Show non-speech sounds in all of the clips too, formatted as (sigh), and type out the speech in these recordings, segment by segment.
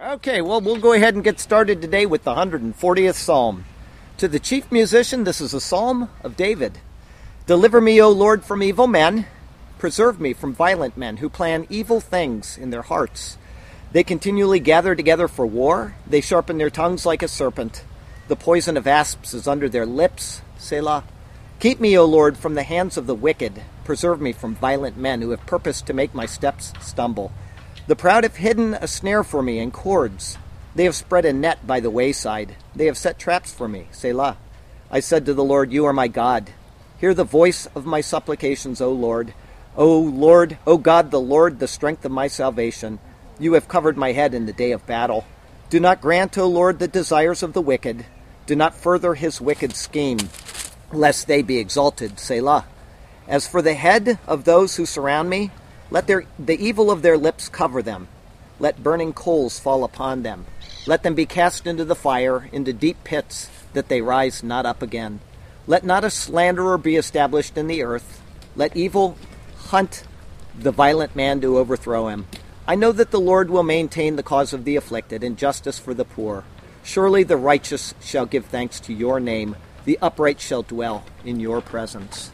Okay, well, we'll go ahead and get started today with the 140th Psalm. To the chief musician, this is a psalm of David. Deliver me, O Lord, from evil men. Preserve me from violent men who plan evil things in their hearts. They continually gather together for war. They sharpen their tongues like a serpent. The poison of asps is under their lips. Selah. Keep me, O Lord, from the hands of the wicked. Preserve me from violent men who have purposed to make my steps stumble. The proud have hidden a snare for me and cords. They have spread a net by the wayside. They have set traps for me. Selah. I said to the Lord, You are my God. Hear the voice of my supplications, O Lord. O Lord, O God, the Lord, the strength of my salvation. You have covered my head in the day of battle. Do not grant, O Lord, the desires of the wicked. Do not further his wicked scheme, lest they be exalted. Selah. As for the head of those who surround me, let their, the evil of their lips cover them. Let burning coals fall upon them. Let them be cast into the fire, into deep pits, that they rise not up again. Let not a slanderer be established in the earth. Let evil hunt the violent man to overthrow him. I know that the Lord will maintain the cause of the afflicted and justice for the poor. Surely the righteous shall give thanks to your name. The upright shall dwell in your presence.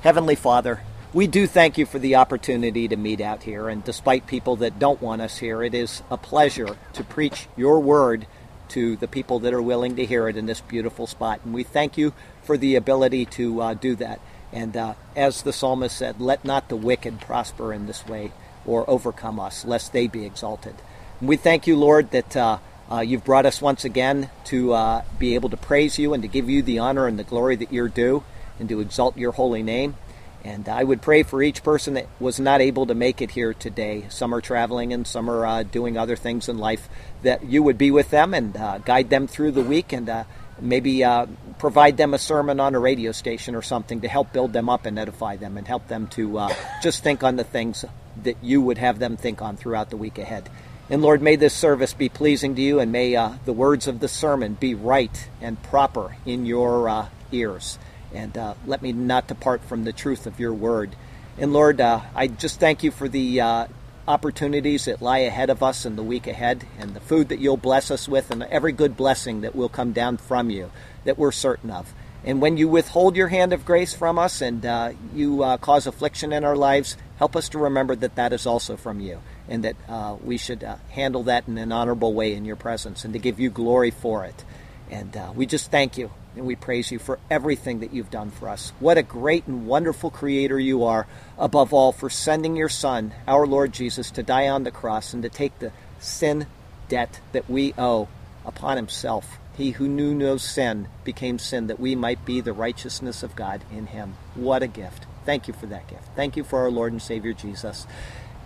Heavenly Father, we do thank you for the opportunity to meet out here. And despite people that don't want us here, it is a pleasure to preach your word to the people that are willing to hear it in this beautiful spot. And we thank you for the ability to uh, do that. And uh, as the psalmist said, let not the wicked prosper in this way or overcome us, lest they be exalted. And we thank you, Lord, that uh, uh you've brought us once again to uh, be able to praise you and to give you the honor and the glory that you're due and to exalt your holy name. And I would pray for each person that was not able to make it here today. Some are traveling and some are uh, doing other things in life, that you would be with them and uh, guide them through the week and uh, maybe uh, provide them a sermon on a radio station or something to help build them up and edify them and help them to uh, just think on the things that you would have them think on throughout the week ahead. And Lord, may this service be pleasing to you and may uh, the words of the sermon be right and proper in your ears and uh, let me not depart from the truth of your word. And Lord, uh, I just thank you for the uh, opportunities that lie ahead of us in the week ahead, and the food that you'll bless us with, and every good blessing that will come down from you that we're certain of. And when you withhold your hand of grace from us and uh, you uh, cause affliction in our lives, help us to remember that that is also from you, and that uh, we should handle that in an honorable way in your presence, and to give you glory for it. And we just thank you and we praise you for everything that you've done for us. What a great and wonderful creator you are, above all, for sending your Son, our Lord Jesus, to die on the cross and to take the sin debt that we owe upon himself. He who knew no sin became sin that we might be the righteousness of God in him. What a gift. Thank you for that gift. Thank you for our Lord and Savior Jesus.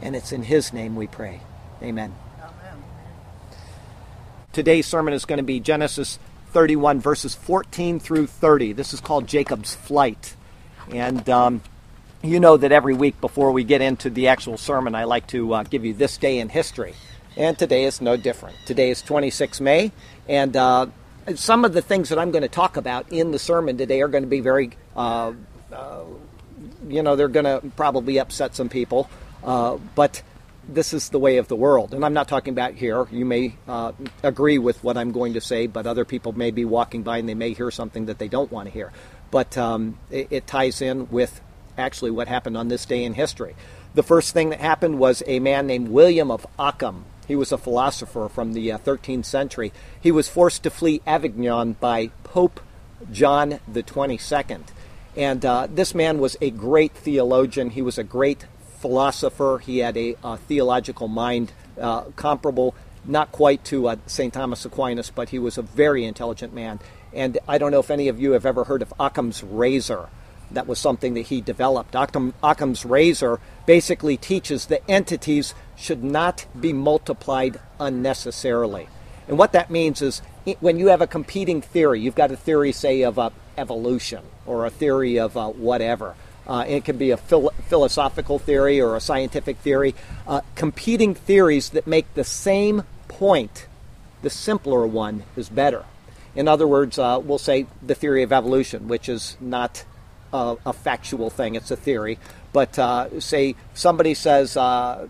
And it's in his name we pray. Amen. Amen. Today's sermon is going to be Genesis 31, verses 14 through 30. This is called Jacob's Flight. And um, you know that every week before we get into the actual sermon, I like to uh, give you this day in history. And today is no different. Today is 26 May, and uh, some of the things that I'm going to talk about in the sermon today are going to be very, uh, uh you know, they're going to probably upset some people. Uh, but this is the way of the world. And I'm not talking about here. You may uh, agree with what I'm going to say, but other people may be walking by and they may hear something that they don't want to hear. But um, it, it ties in with actually what happened on this day in history. The first thing that happened was a man named William of Ockham. He was a philosopher from the uh, 13th century. He was forced to flee Avignon by Pope John the 22nd. And uh, this man was a great theologian. He was a great philosopher. He had a, a theological mind uh, comparable, not quite to uh, St. Thomas Aquinas, but he was a very intelligent man. And I don't know if any of you have ever heard of Occam's razor. That was something that he developed. Occam, Occam's razor basically teaches that entities should not be multiplied unnecessarily. And what that means is when you have a competing theory, you've got a theory, say, of uh, evolution or a theory of uh, whatever. Uh, it can be a phil- philosophical theory or a scientific theory. Uh, competing theories that make the same point, the simpler one is better. In other words, uh, we'll say the theory of evolution, which is not a factual thing, it's a theory. But uh, say somebody says, uh,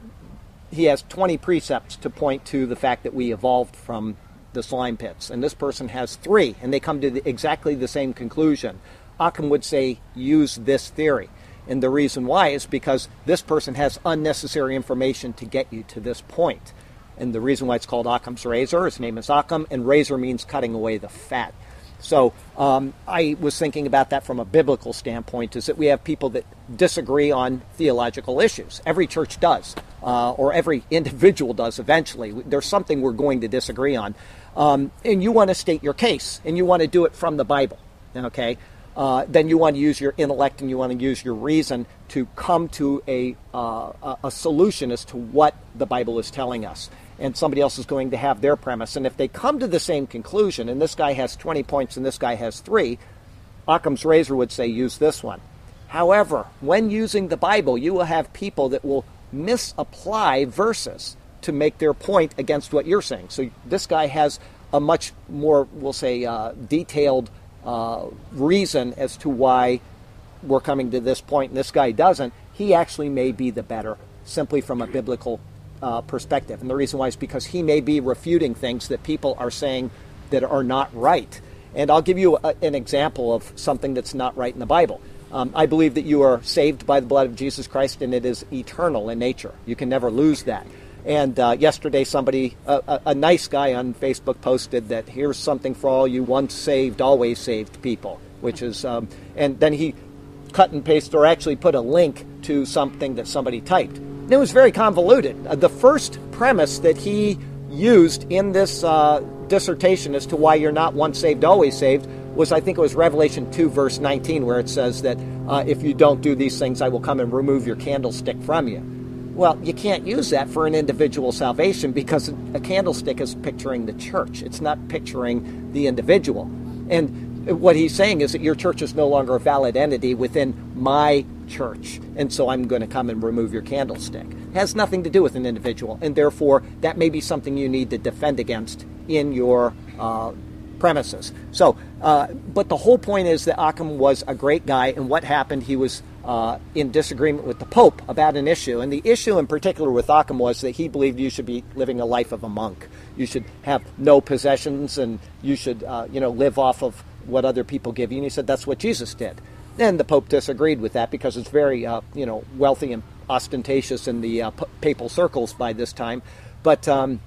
he has 20 precepts to point to the fact that we evolved from the slime pits, and this person has three, and they come to the, exactly the same conclusion. Occam would say, use this theory. And the reason why is because this person has unnecessary information to get you to this point. And the reason why it's called Occam's razor, his name is Occam, and razor means cutting away the fat. So um, I was thinking about that from a biblical standpoint is that we have people that disagree on theological issues. Every church does, uh, or every individual does eventually. There's something we're going to disagree on. Um, and you want to state your case, and you want to do it from the Bible. Okay? Uh, then you want to use your intellect and you want to use your reason to come to a, uh, a solution as to what the Bible is telling us. And somebody else is going to have their premise. And if they come to the same conclusion, and this guy has 20 points and this guy has three, Occam's razor would say use this one. However, when using the Bible, you will have people that will misapply verses to make their point against what you're saying. So this guy has a much more, we'll say, uh, detailed uh, reason as to why we're coming to this point and this guy doesn't, he actually may be the better, simply from a biblical uh, perspective. And the reason why is because he may be refuting things that people are saying that are not right. And I'll give you a, an example of something that's not right in the Bible. Um, I believe that you are saved by the blood of Jesus Christ and it is eternal in nature. You can never lose that. And uh, yesterday, somebody, a, a, nice guy on Facebook, posted that here's something for all you once saved, always saved people, which is, um, and then he cut and pasted or actually put a link to something that somebody typed. And it was very convoluted. Uh, the first premise that he used in this uh, dissertation as to why you're not once saved, always saved was, I think it was Revelation 2, verse 19, where it says that uh, if you don't do these things, I will come and remove your candlestick from you. Well, you can't use that for an individual salvation because a candlestick is picturing the church. It's not picturing the individual. And what he's saying is that your church is no longer a valid entity within my church. And so I'm going to come and remove your candlestick. It has nothing to do with an individual. And therefore, that may be something you need to defend against in your uh, premises. So, uh, but the whole point is that Occam was a great guy. And what happened? He was uh, in disagreement with the Pope about an issue. And the issue in particular with Occam was that he believed you should be living a life of a monk. You should have no possessions and you should, uh, you know, live off of what other people give you. And he said that's what Jesus did. And the Pope disagreed with that because it's very, uh, you know, wealthy and ostentatious in the uh, papal circles by this time. But um,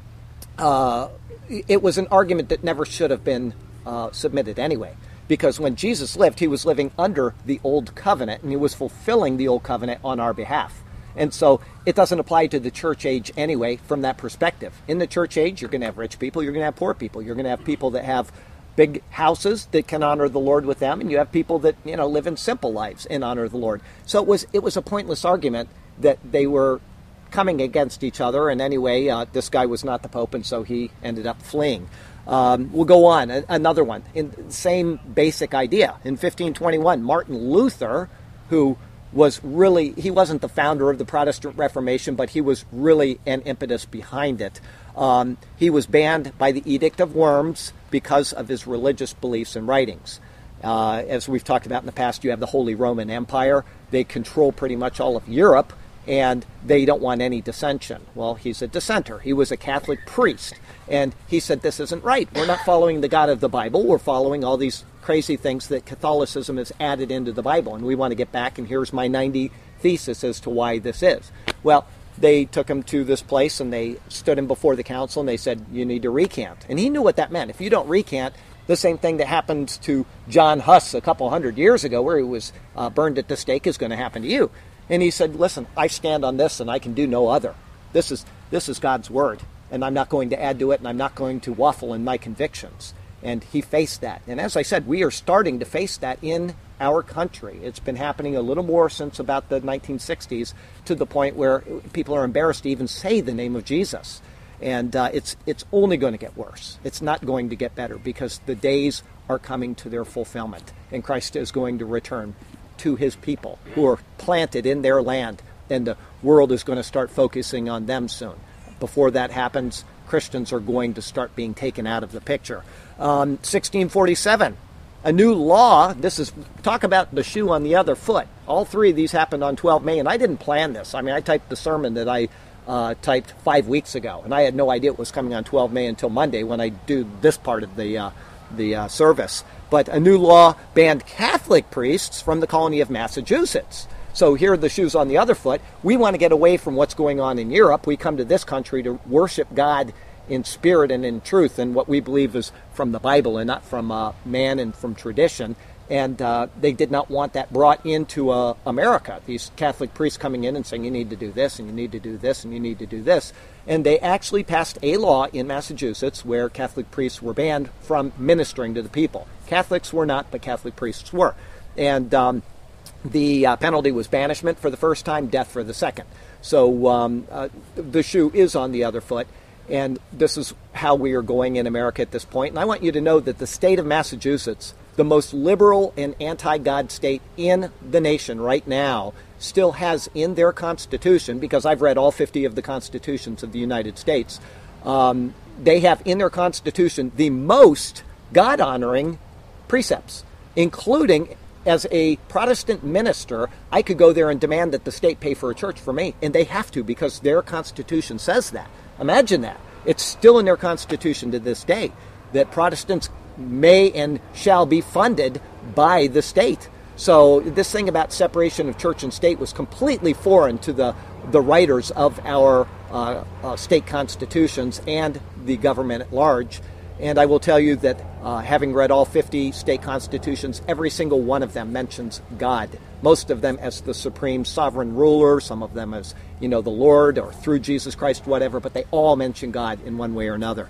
uh, it was an argument that never should have been uh, submitted anyway because when Jesus lived, he was living under the old covenant and he was fulfilling the old covenant on our behalf. And so it doesn't apply to the church age anyway from that perspective. In the church age, you're going to have rich people, you're going to have poor people, you're going to have people that have big houses that can honor the Lord with them, and you have people that you know live in simple lives and honor the Lord. So it was it was a pointless argument that they were coming against each other. And anyway, uh, this guy was not the Pope, and so he ended up fleeing. Um, we'll go on. another one. In same basic idea. In 1521, Martin Luther, who was really he wasn't the founder of the Protestant Reformation, but he was really an impetus behind it. Um, he was banned by the Edict of Worms because of his religious beliefs and writings. Uh, as we've talked about in the past, you have the Holy Roman Empire. They control pretty much all of Europe, and they don't want any dissension. Well, he's a dissenter. He was a Catholic priest. And he said, This isn't right. We're not following the God of the Bible. We're following all these crazy things that Catholicism has added into the Bible. And we want to get back, and here's my 90 thesis as to why this is. Well, they took him to this place and they stood him before the council and they said, You need to recant. And he knew what that meant. If you don't recant, the same thing that happened to John Huss a couple hundred years ago, where he was uh, burned at the stake, is going to happen to you. And he said, Listen, I stand on this and I can do no other. This is, this is God's word and I'm not going to add to it, and I'm not going to waffle in my convictions. And he faced that. And as I said, we are starting to face that in our country. It's been happening a little more since about the 1960s to the point where people are embarrassed to even say the name of Jesus. And uh, it's, it's only going to get worse. It's not going to get better because the days are coming to their fulfillment. And Christ is going to return to his people who are planted in their land. And the world is going to start focusing on them soon before that happens, Christians are going to start being taken out of the picture. Um, 1647, a new law. This is talk about the shoe on the other foot. All three of these happened on 12 May, and I didn't plan this. I mean, I typed the sermon that I uh, typed five weeks ago, and I had no idea it was coming on 12 May until Monday when I do this part of the uh, the uh, service. But a new law banned Catholic priests from the colony of Massachusetts. So here are the shoes on the other foot. We want to get away from what's going on in Europe. We come to this country to worship God in spirit and in truth, and what we believe is from the Bible and not from uh, man and from tradition. And uh, they did not want that brought into uh, America. These Catholic priests coming in and saying, you need to do this, and you need to do this, and you need to do this. And they actually passed a law in Massachusetts where Catholic priests were banned from ministering to the people. Catholics were not, but Catholic priests were. And um, the uh, penalty was banishment for the first time, death for the second. So um, uh, the shoe is on the other foot. And this is how we are going in America at this point. And I want you to know that the state of Massachusetts, the most liberal and anti God state in the nation right now, still has in their constitution, because I've read all 50 of the constitutions of the United States, um, they have in their constitution the most God honoring precepts, including as a Protestant minister, I could go there and demand that the state pay for a church for me, and they have to because their constitution says that. Imagine that. It's still in their constitution to this day that Protestants may and shall be funded by the state. So this thing about separation of church and state was completely foreign to the the writers of our uh, uh, state constitutions and the government at large. And I will tell you that uh, having read all 50 state constitutions, every single one of them mentions God. Most of them as the supreme sovereign ruler, some of them as, you know, the Lord or through Jesus Christ, whatever, but they all mention God in one way or another.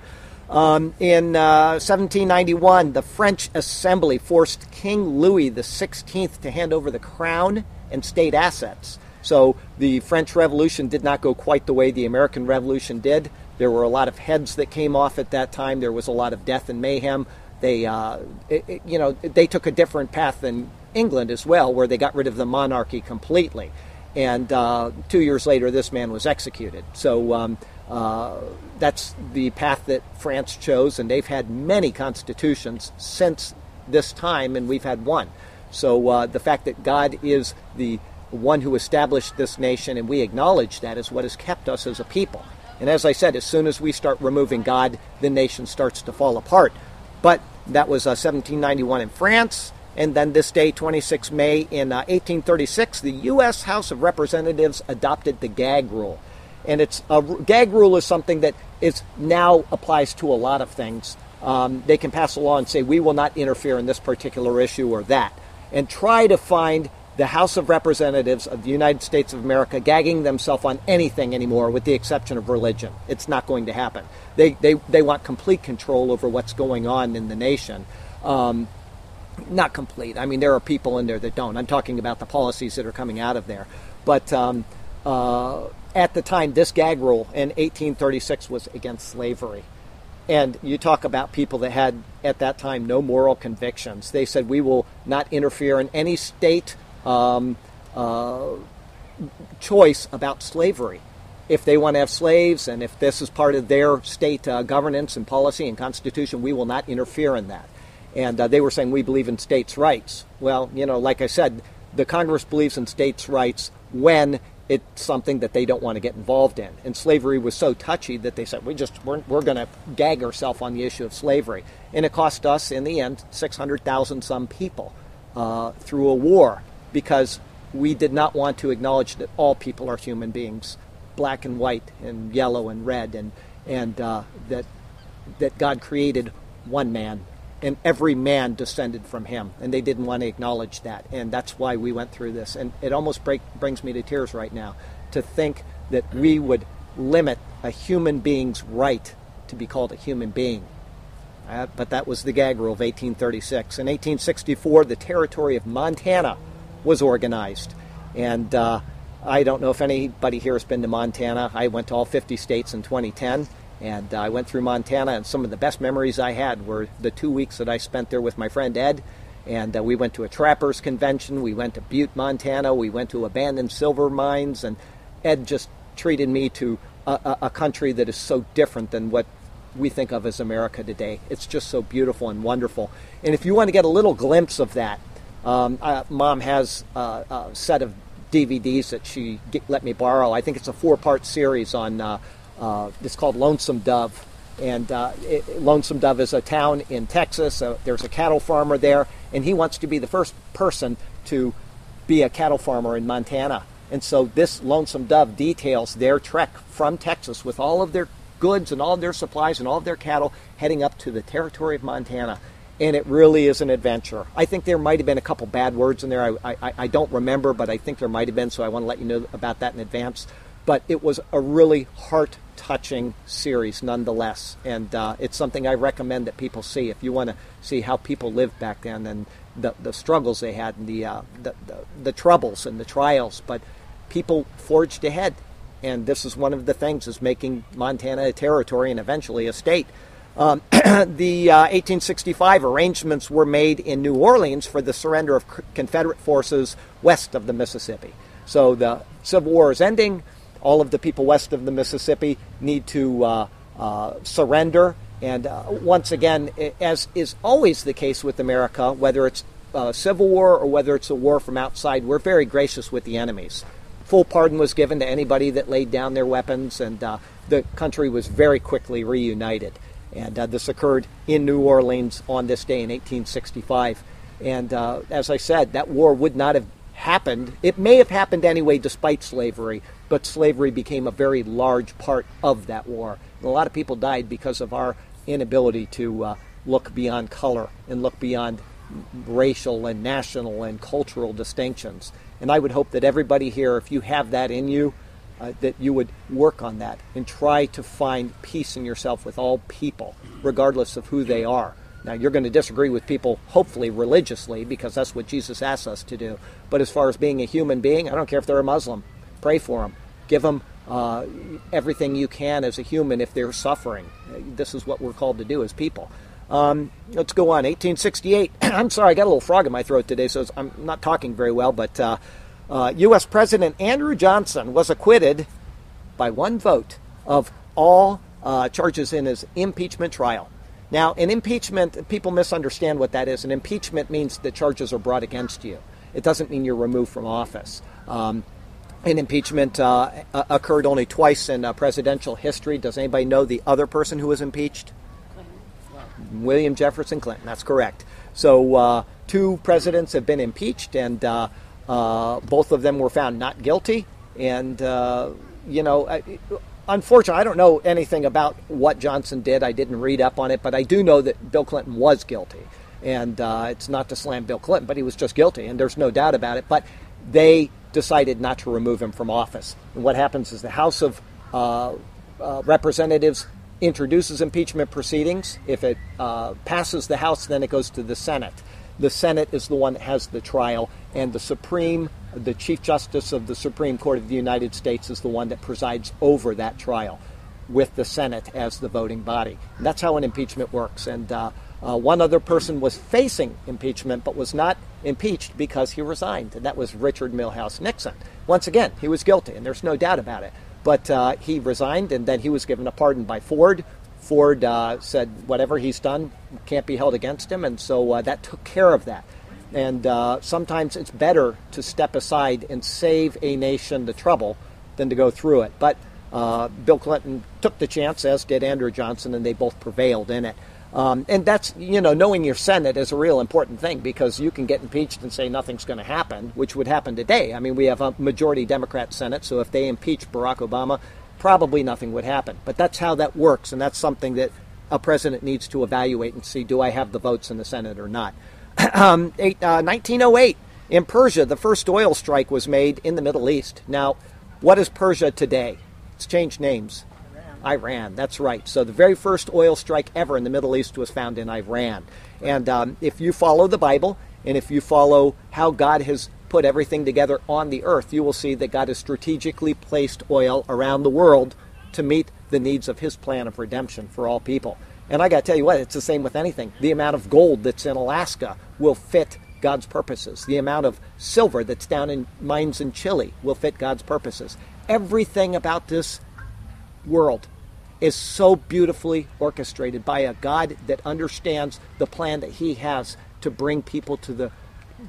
Um, in uh, 1791, the French Assembly forced King Louis XVI to hand over the crown and state assets. So the French Revolution did not go quite the way the American Revolution did. There were a lot of heads that came off at that time. There was a lot of death and mayhem. They, uh, it, it, you know, they took a different path than England as well, where they got rid of the monarchy completely. And uh, two years later, this man was executed. So um, uh, that's the path that France chose, and they've had many constitutions since this time, and we've had one. So uh, the fact that God is the one who established this nation, and we acknowledge that, is what has kept us as a people. And as I said, as soon as we start removing God, the nation starts to fall apart. But that was uh, 1791 in France. And then this day, 26 May in uh, 1836, the U.S. House of Representatives adopted the gag rule. And it's a gag rule is something that is now applies to a lot of things. Um, they can pass a law and say we will not interfere in this particular issue or that, and try to find the House of Representatives of the United States of America gagging themselves on anything anymore, with the exception of religion. It's not going to happen. They, they, they want complete control over what's going on in the nation. Um, not complete. I mean, there are people in there that don't. I'm talking about the policies that are coming out of there. But um, uh, at the time, this gag rule in 1836 was against slavery. And you talk about people that had, at that time, no moral convictions. They said, We will not interfere in any state um, uh, choice about slavery. If they want to have slaves and if this is part of their state uh, governance and policy and constitution, we will not interfere in that. And uh, they were saying we believe in states' rights. Well, you know, like I said, the Congress believes in states' rights when it's something that they don't want to get involved in. And slavery was so touchy that they said we just we're, we're going to gag ourselves on the issue of slavery, and it cost us in the end six hundred thousand some people uh, through a war because we did not want to acknowledge that all people are human beings, black and white, and yellow and red, and and uh, that that God created one man, and every man descended from him, and they didn't want to acknowledge that, and that's why we went through this, and it almost break, brings me to tears right now to think that we would limit a human being's right to be called a human being. Uh, but that was the gag rule of 1836. In 1864, the territory of Montana was organized. And uh, I don't know if anybody here has been to Montana. I went to all 50 states in 2010, and I went through Montana, and some of the best memories I had were the two weeks that I spent there with my friend Ed. And uh, we went to a trappers convention. We went to Butte, Montana. We went to abandoned silver mines, and Ed just treated me to a, a country that is so different than what we think of as America today. It's just so beautiful and wonderful. And if you want to get a little glimpse of that, um, uh, Mom has uh, a set of DVDs that she let me borrow. I think it's a four-part series on. Uh, uh, it's called Lonesome Dove, and uh, it, Lonesome Dove is a town in Texas. Uh, there's a cattle farmer there, and he wants to be the first person to be a cattle farmer in Montana. And so this Lonesome Dove details their trek from Texas with all of their goods and all of their supplies and all of their cattle heading up to the territory of Montana. And it really is an adventure. I think there might have been a couple bad words in there. I, I, I don't remember, but I think there might have been, so I want to let you know about that in advance. But it was a really heart touching series nonetheless. And uh, it's something I recommend that people see if you want to see how people lived back then and the, the struggles they had and the, uh, the, the, the, troubles and the trials. But people forged ahead. And this is one of the things is making Montana a territory and eventually a state. Um, (clears throat) the uh, 1865 arrangements were made in New Orleans for the surrender of Confederate forces west of the Mississippi. So the Civil War is ending all of the people west of the Mississippi need to uh, uh, surrender. And uh, once again, as is always the case with America, whether it's a civil war or whether it's a war from outside, we're very gracious with the enemies. Full pardon was given to anybody that laid down their weapons, and uh, the country was very quickly reunited. And uh, this occurred in New Orleans on this day in 1865. And uh, as I said, that war would not have happened. It may have happened anyway despite slavery, but slavery became a very large part of that war. And a lot of people died because of our inability to uh, look beyond color and look beyond racial and national and cultural distinctions. And I would hope that everybody here, if you have that in you, uh, that you would work on that and try to find peace in yourself with all people, regardless of who they are. Now, you're going to disagree with people, hopefully religiously, because that's what Jesus asks us to do. But as far as being a human being, I don't care if they're a Muslim. Pray for them. Give them uh, everything you can as a human if they're suffering. This is what we're called to do as people. Um, let's go on. 1868. (clears throat) I'm sorry, I got a little frog in my throat today, so I'm not talking very well. But uh, uh, U.S. President Andrew Johnson was acquitted by one vote of all uh, charges in his impeachment trial. Now, an impeachment, people misunderstand what that is. An impeachment means the charges are brought against you. It doesn't mean you're removed from office. Um, an impeachment uh, occurred only twice in uh, presidential history. Does anybody know the other person who was impeached? Clinton. William Jefferson Clinton. That's correct. So, uh, two presidents have been impeached, and uh, both of them were found not guilty. And, uh, you know, unfortunately, I don't know anything about what Johnson did. I didn't read up on it, but I do know that Bill Clinton was guilty. And uh, it's not to slam Bill Clinton, but he was just guilty, and there's no doubt about it. But they decided not to remove him from office. And what happens is the House of uh, uh, Representatives introduces impeachment proceedings. If it uh, passes the House, then it goes to the Senate. The Senate is the one that has the trial, and the Supreme the Chief Justice of the Supreme Court of the United States is the one that presides over that trial with the Senate as the voting body. And that's how an impeachment works. And uh, uh, one other person was facing impeachment but was not impeached because he resigned, and that was Richard Milhous Nixon. Once again, he was guilty, and there's no doubt about it. But uh, he resigned, and then he was given a pardon by Ford. Ford uh, said whatever he's done can't be held against him, and so uh, that took care of that. And uh, sometimes it's better to step aside and save a nation the trouble than to go through it. But uh, Bill Clinton took the chance, as did Andrew Johnson, and they both prevailed in it. Um, and that's, you know, knowing your Senate is a real important thing because you can get impeached and say nothing's going to happen, which would happen today. I mean, we have a majority Democrat Senate, so if they impeach Barack Obama, probably nothing would happen. But that's how that works, and that's something that a president needs to evaluate and see do I have the votes in the Senate or not. (clears throat) um, eight, uh, 1908, in Persia, the first oil strike was made in the Middle East. Now, what is Persia today? It's changed names. Iran. That's right. So the very first oil strike ever in the Middle East was found in Iran. And um, if you follow the Bible and if you follow how God has put everything together on the earth, you will see that God has strategically placed oil around the world to meet the needs of his plan of redemption for all people. And I got to tell you what, it's the same with anything. The amount of gold that's in Alaska will fit God's purposes. The amount of silver that's down in mines in Chile will fit God's purposes. Everything about this world is so beautifully orchestrated by a God that understands the plan that He has to bring people to the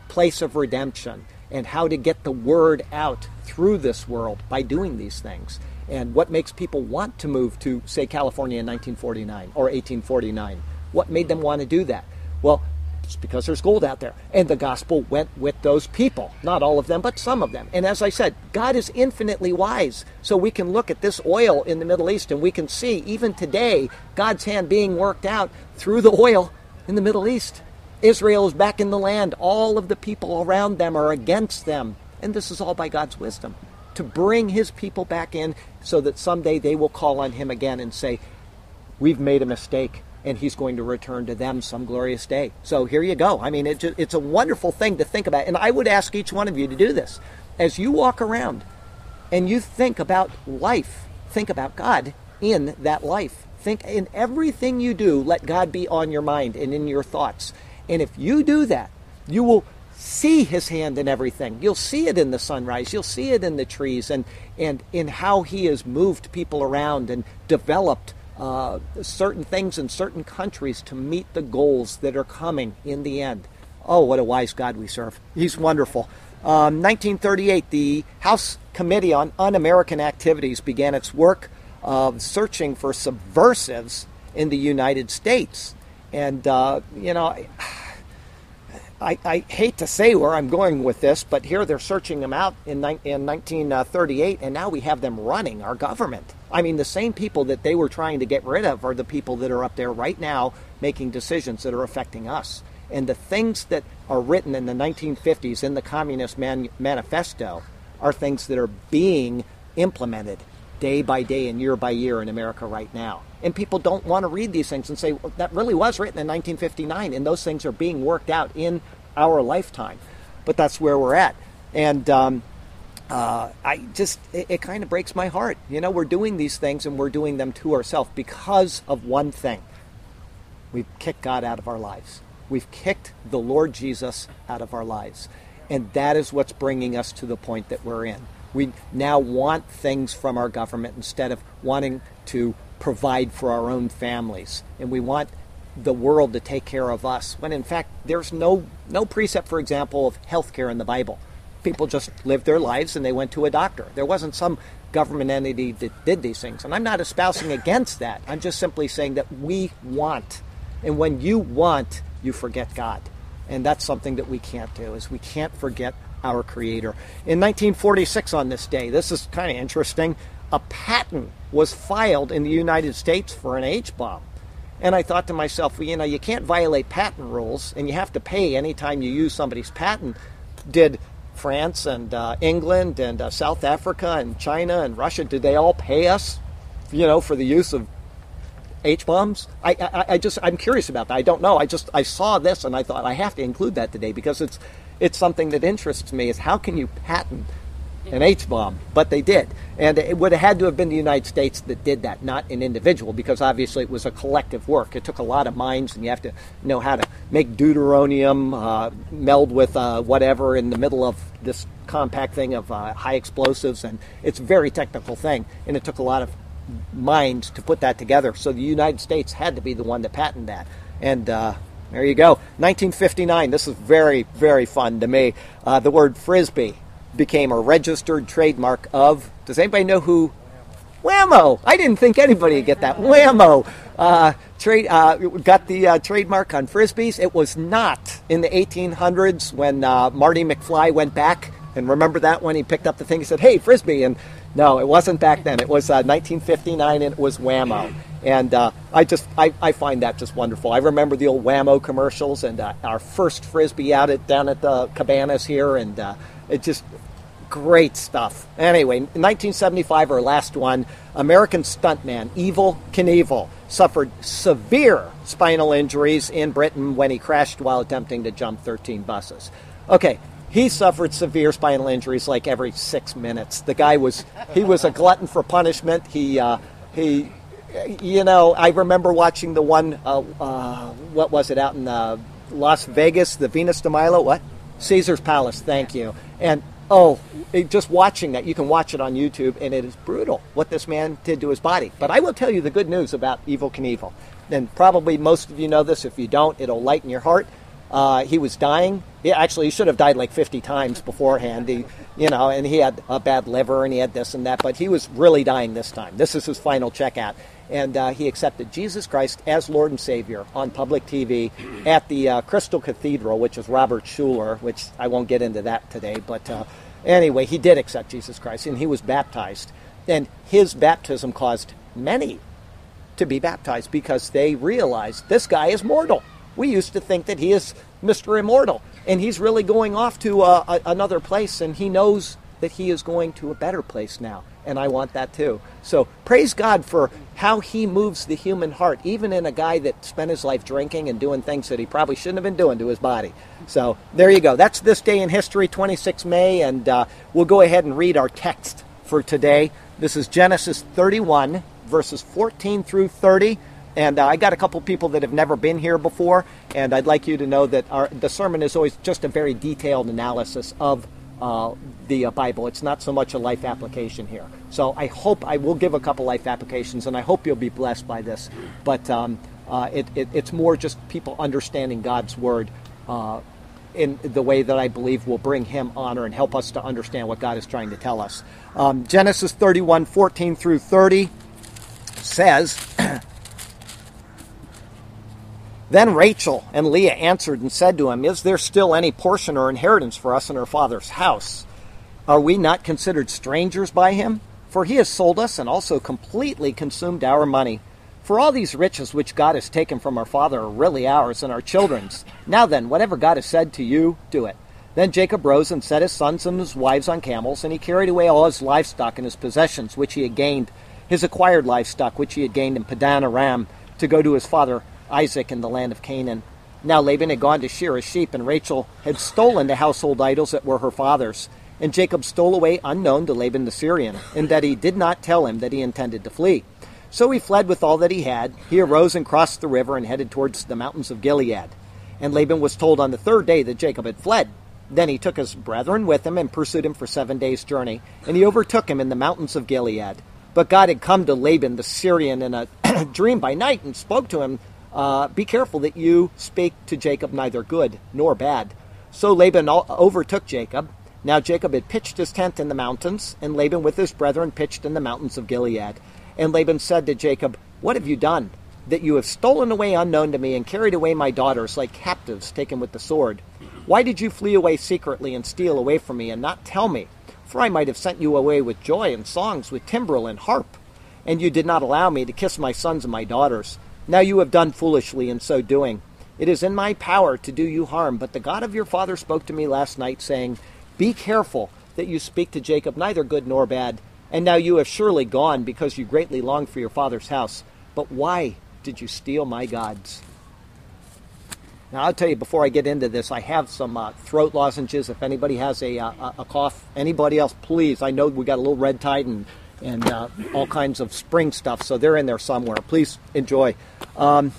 place of redemption. and how to get the word out through this world by doing these things. And what makes people want to move to, say, California in 1949 or 1849? What made them want to do that? Well, it's because there's gold out there. And the gospel went with those people. Not all of them, but some of them. And as I said, God is infinitely wise. So we can look at this oil in the Middle East and we can see, even today, God's hand being worked out through the oil in the Middle East. Israel is back in the land. All of the people around them are against them. And this is all by God's wisdom to bring his people back in so that someday they will call on him again and say, We've made a mistake and he's going to return to them some glorious day. So here you go. I mean, it, it's a wonderful thing to think about. And I would ask each one of you to do this. As you walk around and you think about life, think about God in that life. Think in everything you do, let God be on your mind and in your thoughts. And if you do that, you will see his hand in everything. You'll see it in the sunrise. You'll see it in the trees and, and in how he has moved people around and developed uh, certain things in certain countries to meet the goals that are coming in the end. Oh, what a wise God we serve. He's wonderful. Um, 1938, the House Committee on Un American Activities began its work of searching for subversives in the United States. And, uh, you know, I, I, hate to say where I'm going with this, but here they're searching them out in, in 1938, and now we have them running our government. I mean, the same people that they were trying to get rid of are the people that are up there right now making decisions that are affecting us. And the things that are written in the 1950s in the Communist Man- Manifesto are things that are being implemented day by day and year by year in America right now. And people don't want to read these things and say, well, that really was written in 1959, and those things are being worked out in our lifetime. But that's where we're at. And um, uh, I just, it, it kind of breaks my heart. You know, we're doing these things and we're doing them to ourselves because of one thing we've kicked God out of our lives. We've kicked the Lord Jesus out of our lives. And that is what's bringing us to the point that we're in. We now want things from our government instead of wanting to provide for our own families. And we want the world to take care of us when in fact there's no no precept for example of health care in the bible. People just lived their lives and they went to a doctor. There wasn't some government entity that did these things and i'm not espousing against that. I'm just simply saying that we want and when you want you forget god. And that's something that we can't do is we can't forget our creator. In 1946 on this day this is kind of interesting a patent was filed in the United States for an H bomb. And I thought to myself, well, you know, you can't violate patent rules and you have to pay anytime you use somebody's patent. Did France and uh, England and uh, South Africa and China and Russia, did they all pay us, you know, for the use of H bombs? I, I, I just, I'm curious about that. I don't know. I just, I saw this and I thought I have to include that today because it's, it's something that interests me is how can you patent an H bomb, but they did. And it would have had to have been the United States that did that, not an individual, because obviously it was a collective work. It took a lot of minds, and you have to know how to make deuteronium uh, meld with uh, whatever in the middle of this compact thing of uh, high explosives, and it's a very technical thing, and it took a lot of minds to put that together. So the United States had to be the one to patent that. And uh, there you go. 1959. This is very, very fun to me. Uh, the word frisbee became a registered trademark of. Does anybody know who? Wham-O! I didn't think anybody would get that. Wham-O! Uh, trade, uh, got the uh, trademark on frisbees. It was not in the 1800s when uh, Marty McFly went back. And remember that when he picked up the thing, he said, "Hey, frisbee!" And no, it wasn't back then. It was 1959, uh, and it was Wham-O. And uh, I just I, I find that just wonderful. I remember the old Wham-O commercials and our first frisbee out at down at the cabanas here, and it just great stuff. Anyway, 1975, our last one, American stuntman Evel Knievel suffered severe spinal injuries in Britain when he crashed while attempting to jump 13 buses. Okay, he suffered severe spinal injuries like every six minutes. The guy was he was a glutton for punishment. He uh, he. You know, I remember watching the one. Uh, uh, what was it out in uh, Las Vegas? The Venus de Milo. What? Caesar's Palace. Thank you. And oh, it, just watching that, you can watch it on YouTube, and it is brutal what this man did to his body. But I will tell you the good news about Evel Knievel. And probably most of you know this. If you don't, it'll lighten your heart. Uh, he was dying. He, actually, he should have died like 50 times beforehand. He, you know, and he had a bad liver and he had this and that, but he was really dying this time. This is his final checkout. And uh, he accepted Jesus Christ as Lord and Savior on public TV at the uh, Crystal Cathedral, which is Robert Schuller, which I won't get into that today. But uh, anyway, he did accept Jesus Christ and he was baptized. And his baptism caused many to be baptized because they realized this guy is mortal. We used to think that he is Mr. Immortal, and he's really going off to uh, another place, and he knows that he is going to a better place now, and I want that too. So praise God for how he moves the human heart, even in a guy that spent his life drinking and doing things that he probably shouldn't have been doing to his body. So there you go. That's this day in history, 26 May, and uh, we'll go ahead and read our text for today. This is Genesis 31, verses 14 through 30. And uh, I got a couple people that have never been here before, and I'd like you to know that our, the sermon is always just a very detailed analysis of uh, the uh, Bible. It's not so much a life application here. So I hope I will give a couple life applications, and I hope you'll be blessed by this. But um, uh, it, it, it's more just people understanding God's Word uh, in the way that I believe will bring Him honor and help us to understand what God is trying to tell us. Um, Genesis 31 14 through 30 says, (clears throat) Then Rachel and Leah answered and said to him, Is there still any portion or inheritance for us in our father's house? Are we not considered strangers by him? For he has sold us and also completely consumed our money. For all these riches which God has taken from our father are really ours and our children's. Now then, whatever God has said to you, do it. Then Jacob rose and set his sons and his wives on camels, and he carried away all his livestock and his possessions which he had gained, his acquired livestock which he had gained in Padan Aram, to go to his father Isaac in the land of Canaan. Now Laban had gone to shear his sheep, and Rachel had stolen the household idols that were her father's. And Jacob stole away unknown to Laban the Syrian, in that he did not tell him that he intended to flee. So he fled with all that he had. He arose and crossed the river and headed towards the mountains of Gilead. And Laban was told on the third day that Jacob had fled. Then he took his brethren with him and pursued him for seven days' journey, and he overtook him in the mountains of Gilead. But God had come to Laban the Syrian in a (clears throat) dream by night and spoke to him uh, be careful that you speak to Jacob neither good nor bad. So Laban overtook Jacob. Now Jacob had pitched his tent in the mountains, and Laban with his brethren pitched in the mountains of Gilead. And Laban said to Jacob, What have you done? That you have stolen away unknown to me and carried away my daughters like captives taken with the sword. Why did you flee away secretly and steal away from me and not tell me? For I might have sent you away with joy and songs, with timbrel and harp. And you did not allow me to kiss my sons and my daughters. Now you have done foolishly in so doing. It is in my power to do you harm, but the God of your father spoke to me last night, saying, Be careful that you speak to Jacob neither good nor bad. And now you have surely gone because you greatly long for your father's house. But why did you steal my gods? Now, I'll tell you before I get into this, I have some uh, throat lozenges. If anybody has a, uh, a cough, anybody else, please. I know we got a little red tide and and uh, all kinds of spring stuff. So they're in there somewhere. Please enjoy. Um,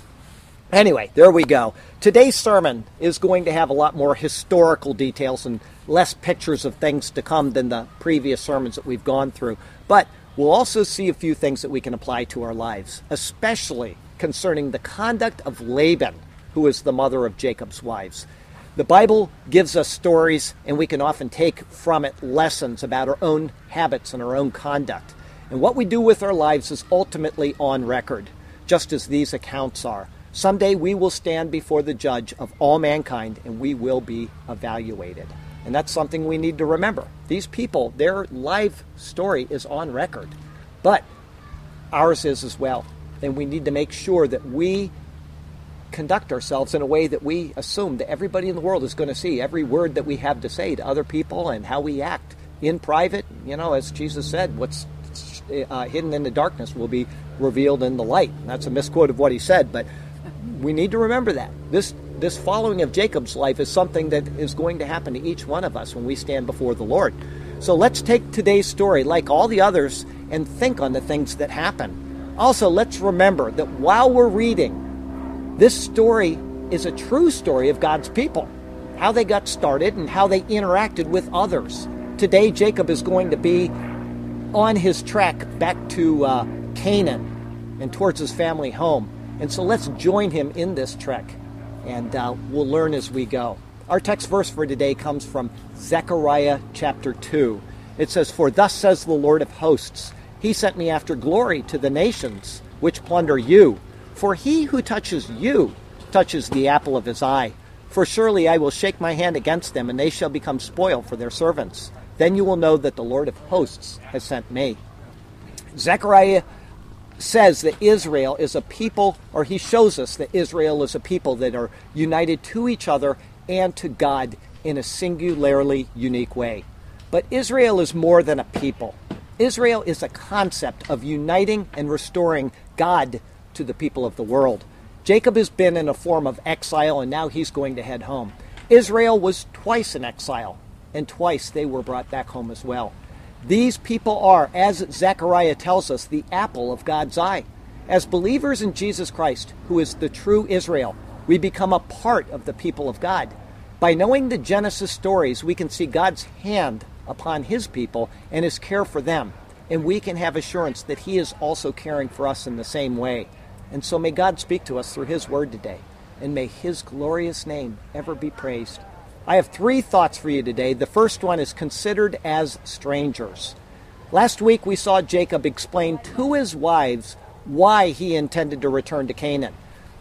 anyway, there we go. Today's sermon is going to have a lot more historical details and less pictures of things to come than the previous sermons that we've gone through. But we'll also see a few things that we can apply to our lives, especially concerning the conduct of Laban, who is the mother of Jacob's wives. The Bible gives us stories, and we can often take from it lessons about our own habits and our own conduct. And what we do with our lives is ultimately on record, just as these accounts are. Someday we will stand before the judge of all mankind and we will be evaluated. And that's something we need to remember. These people, their life story is on record, but ours is as well. And we need to make sure that we conduct ourselves in a way that we assume that everybody in the world is going to see every word that we have to say to other people and how we act in private. You know, as Jesus said, what's uh, hidden in the darkness will be revealed in the light. That's a misquote of what he said, but we need to remember that. This this following of Jacob's life is something that is going to happen to each one of us when we stand before the Lord. So let's take today's story, like all the others, and think on the things that happen. Also, let's remember that while we're reading this story is a true story of God's people, how they got started and how they interacted with others. Today, Jacob is going to be on his trek back to uh, Canaan and towards his family home. And so let's join him in this trek. and uh, we'll learn as we go. Our text verse for today comes from Zechariah chapter 2. It says, For thus says the Lord of hosts, He sent me after glory to the nations, which plunder you. For he who touches you touches the apple of his eye. For surely I will shake my hand against them, and they shall become spoil for their servants. Then you will know that the Lord of hosts has sent me. Zechariah says that Israel is a people, or he shows us that Israel is a people that are united to each other and to God in a singularly unique way. But Israel is more than a people. Israel is a concept of uniting and restoring God to the people of the world. Jacob has been in a form of exile and now he's going to head home. Israel was twice in exile, and twice they were brought back home as well. These people are, as Zechariah tells us, the apple of God's eye. As believers in Jesus Christ, who is the true Israel, we become a part of the people of God. By knowing the Genesis stories, we can see God's hand upon his people and his care for them, and we can have assurance that he is also caring for us in the same way. And so may God speak to us through his word today, and may his glorious name ever be praised. I have three thoughts for you today. The first one is considered as strangers. Last week we saw Jacob explain to his wives why he intended to return to Canaan.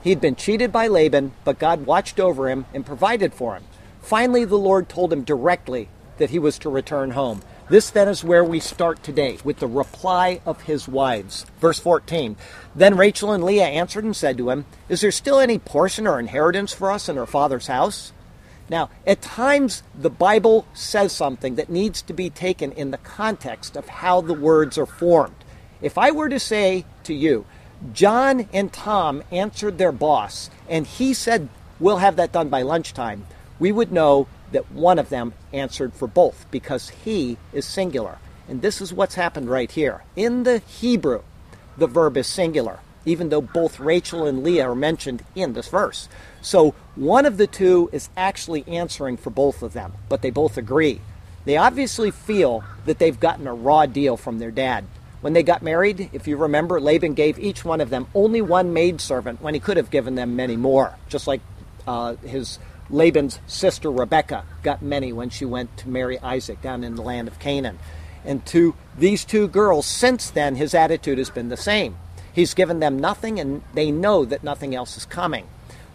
He'd been cheated by Laban, but God watched over him and provided for him. Finally, the Lord told him directly that he was to return home. This then is where we start today with the reply of his wives. Verse 14 Then Rachel and Leah answered and said to him, Is there still any portion or inheritance for us in our father's house? Now, at times the Bible says something that needs to be taken in the context of how the words are formed. If I were to say to you, John and Tom answered their boss, and he said, We'll have that done by lunchtime, we would know that one of them answered for both because he is singular. And this is what's happened right here. In the Hebrew, the verb is singular, even though both Rachel and Leah are mentioned in this verse. So one of the two is actually answering for both of them, but they both agree. They obviously feel that they've gotten a raw deal from their dad. When they got married, if you remember, Laban gave each one of them only one maidservant when he could have given them many more, just like uh, his Laban's sister Rebekah got many when she went to marry Isaac down in the land of Canaan. And to these two girls, since then, his attitude has been the same. He's given them nothing, and they know that nothing else is coming.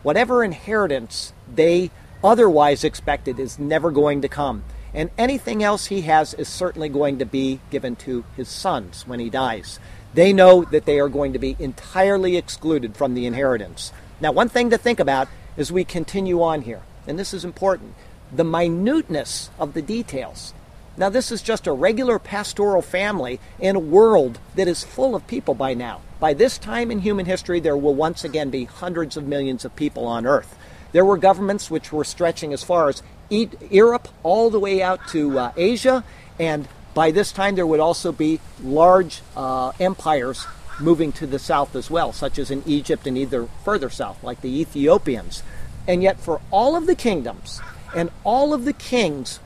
Whatever inheritance they otherwise expected is never going to come. And anything else he has is certainly going to be given to his sons when he dies. They know that they are going to be entirely excluded from the inheritance. Now, one thing to think about as we continue on here, and this is important the minuteness of the details. Now, this is just a regular pastoral family in a world that is full of people by now. By this time in human history, there will once again be hundreds of millions of people on Earth. There were governments which were stretching as far as Europe all the way out to uh, Asia, and by this time there would also be large uh, empires moving to the south as well, such as in Egypt and either further south, like the Ethiopians. And yet, for all of the kingdoms and all of the kings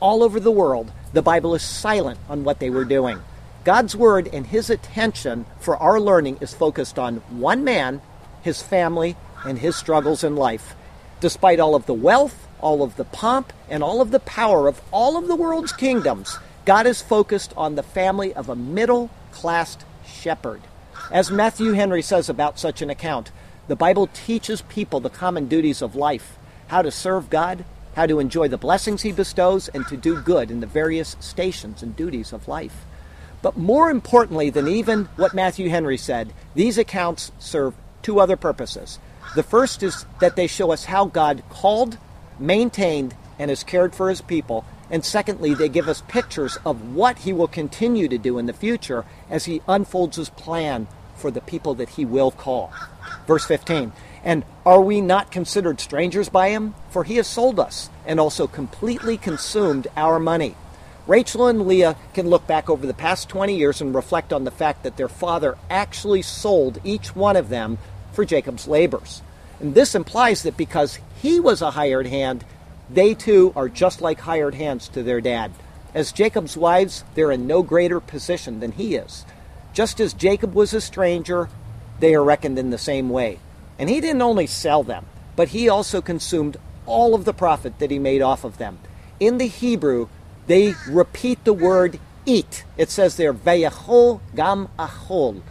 all over the world, the Bible is silent on what they were doing. God's word and his attention for our learning is focused on one man, his family, and his struggles in life. Despite all of the wealth, all of the pomp, and all of the power of all of the world's kingdoms, God is focused on the family of a middle class shepherd. As Matthew Henry says about such an account, the Bible teaches people the common duties of life how to serve God, how to enjoy the blessings He bestows, and to do good in the various stations and duties of life. But more importantly than even what Matthew Henry said, these accounts serve two other purposes. The first is that they show us how God called, maintained, and has cared for His people and secondly, they give us pictures of what he will continue to do in the future as he unfolds his plan for the people that he will call. Verse 15 And are we not considered strangers by him? For he has sold us and also completely consumed our money. Rachel and Leah can look back over the past 20 years and reflect on the fact that their father actually sold each one of them for Jacob's labors. And this implies that because he was a hired hand, they too are just like hired hands to their dad. As Jacob's wives, they're in no greater position than he is. Just as Jacob was a stranger, they are reckoned in the same way. And he didn't only sell them, but he also consumed all of the profit that he made off of them. In the Hebrew, they repeat the word eat. It says there, Vayachol gam achol.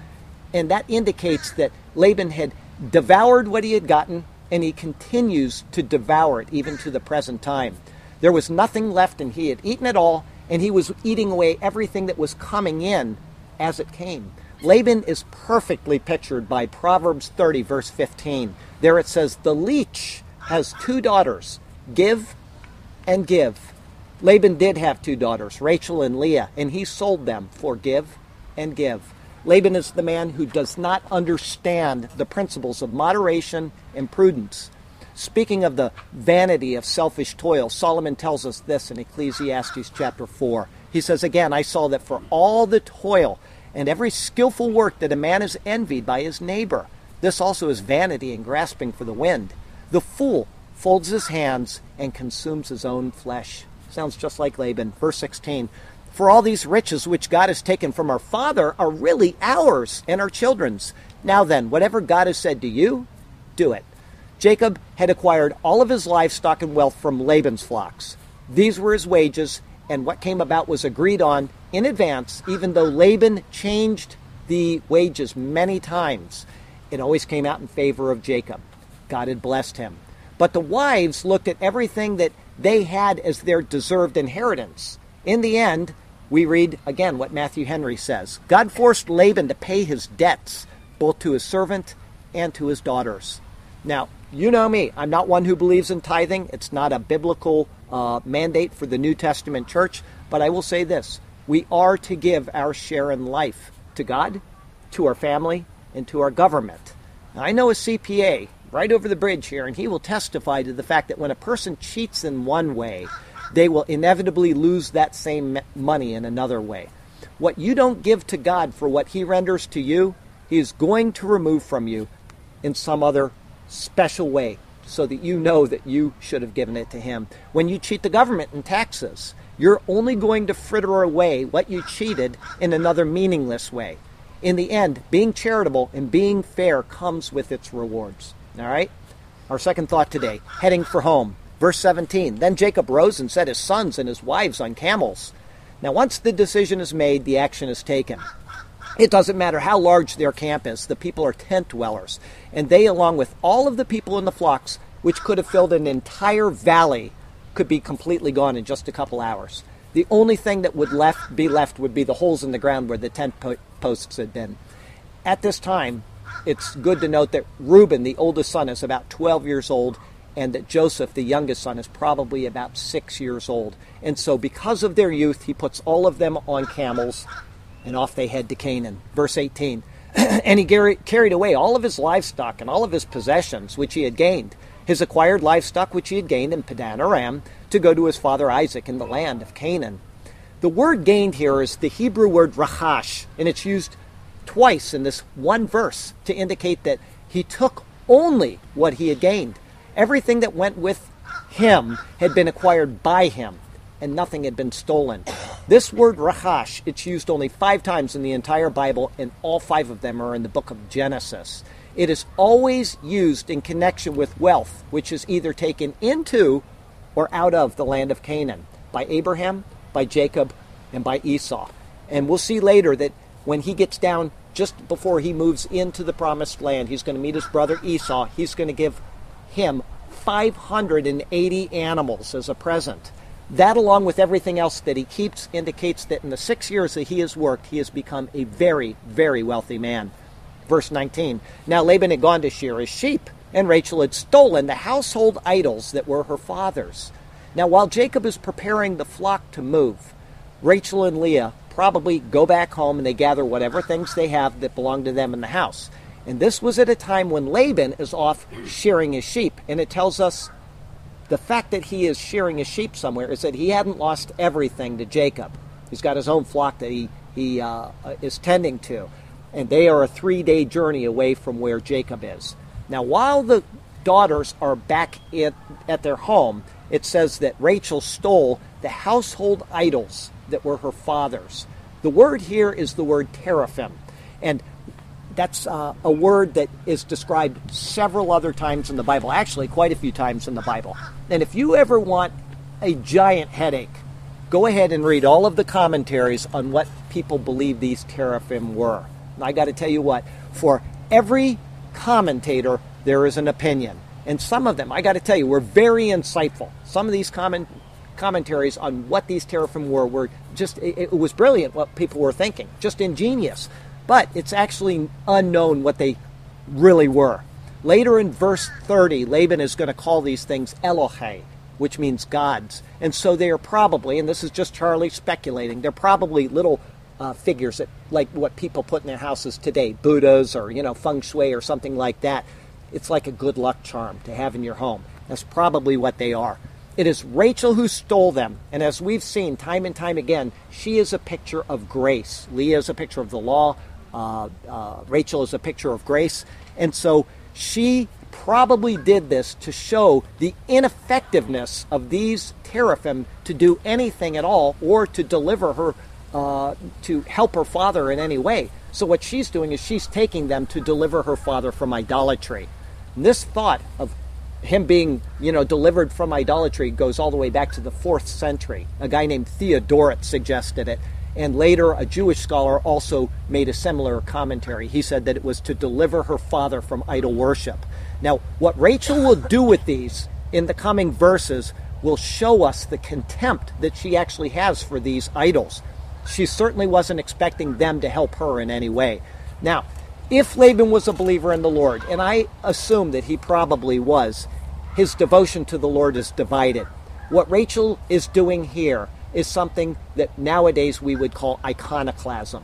And that indicates that Laban had devoured what he had gotten, and he continues to devour it even to the present time. There was nothing left, and he had eaten it all, and he was eating away everything that was coming in as it came. Laban is perfectly pictured by Proverbs 30, verse 15. There it says, The leech has two daughters, give and give. Laban did have two daughters, Rachel and Leah, and he sold them for give and give. Laban is the man who does not understand the principles of moderation and prudence. Speaking of the vanity of selfish toil, Solomon tells us this in Ecclesiastes chapter 4. He says, Again, I saw that for all the toil and every skillful work that a man is envied by his neighbor, this also is vanity and grasping for the wind. The fool folds his hands and consumes his own flesh. Sounds just like Laban. Verse 16 For all these riches which God has taken from our father are really ours and our children's. Now then, whatever God has said to you, do it. Jacob had acquired all of his livestock and wealth from Laban's flocks. These were his wages, and what came about was agreed on in advance, even though Laban changed the wages many times. It always came out in favor of Jacob. God had blessed him. But the wives looked at everything that they had as their deserved inheritance. In the end, we read again what Matthew Henry says God forced Laban to pay his debts, both to his servant and to his daughters. Now, you know me. I'm not one who believes in tithing. It's not a biblical uh, mandate for the New Testament church. But I will say this we are to give our share in life to God, to our family, and to our government. Now, I know a CPA right over the bridge here, and he will testify to the fact that when a person cheats in one way, they will inevitably lose that same money in another way. What you don't give to God for what He renders to you, He is going to remove from you in some other special way so that you know that you should have given it to Him. When you cheat the government in taxes, you're only going to fritter away what you cheated in another meaningless way. In the end, being charitable and being fair comes with its rewards. All right? Our second thought today, heading for home. Verse 17 Then Jacob rose and set his sons and his wives on camels. Now, once the decision is made, the action is taken. It doesn't matter how large their camp is, the people are tent dwellers. And they, along with all of the people in the flocks, which could have filled an entire valley, could be completely gone in just a couple hours. The only thing that would left, be left would be the holes in the ground where the tent po- posts had been. At this time, it's good to note that Reuben, the oldest son, is about 12 years old, and that Joseph, the youngest son, is probably about six years old. And so, because of their youth, he puts all of them on camels, and off they head to Canaan. Verse 18 (clears throat) And he carried away all of his livestock and all of his possessions which he had gained, his acquired livestock which he had gained in Padan Aram, to go to his father Isaac in the land of Canaan. The word gained here is the Hebrew word rachash, and it's used twice in this one verse to indicate that he took only what he had gained. Everything that went with him had been acquired by him, and nothing had been stolen. This word rachash, it's used only five times in the entire Bible, and all five of them are in the book of Genesis. It is always used in connection with wealth, which is either taken into or out of the land of Canaan by Abraham, by Jacob, and by Esau. And we'll see later that when he gets down just before he moves into the promised land, he's going to meet his brother Esau. He's going to give him 580 animals as a present. That, along with everything else that he keeps, indicates that in the six years that he has worked, he has become a very, very wealthy man. Verse 19 Now Laban had gone to shear his sheep, and Rachel had stolen the household idols that were her father's. Now, while Jacob is preparing the flock to move, Rachel and Leah probably go back home and they gather whatever things they have that belong to them in the house. And this was at a time when Laban is off shearing his sheep. And it tells us the fact that he is shearing his sheep somewhere is that he hadn't lost everything to Jacob. He's got his own flock that he, he uh, is tending to. And they are a three day journey away from where Jacob is. Now, while the daughters are back at, at their home, it says that Rachel stole the household idols that were her father's. The word here is the word teraphim. And that's uh, a word that is described several other times in the Bible, actually, quite a few times in the Bible. And if you ever want a giant headache, go ahead and read all of the commentaries on what people believe these teraphim were. And I got to tell you what, for every commentator, there is an opinion. And some of them, I got to tell you, were very insightful. Some of these comment, commentaries on what these teraphim were were just, it, it was brilliant what people were thinking, just ingenious. But it's actually unknown what they really were. Later in verse 30, Laban is going to call these things Elohe, which means gods. And so they are probably, and this is just Charlie speculating, they're probably little uh, figures that, like what people put in their houses today, Buddhas or, you know, feng shui or something like that. It's like a good luck charm to have in your home. That's probably what they are. It is Rachel who stole them. And as we've seen time and time again, she is a picture of grace. Leah is a picture of the law. Uh, uh, Rachel is a picture of grace. And so she probably did this to show the ineffectiveness of these teraphim to do anything at all or to deliver her, uh, to help her father in any way. So what she's doing is she's taking them to deliver her father from idolatry. And this thought of him being, you know, delivered from idolatry goes all the way back to the fourth century. A guy named Theodoret suggested it, and later a Jewish scholar also made a similar commentary. He said that it was to deliver her father from idol worship. Now, what Rachel will do with these in the coming verses will show us the contempt that she actually has for these idols. She certainly wasn't expecting them to help her in any way. Now, if Laban was a believer in the Lord, and I assume that he probably was, his devotion to the Lord is divided. What Rachel is doing here is something that nowadays we would call iconoclasm.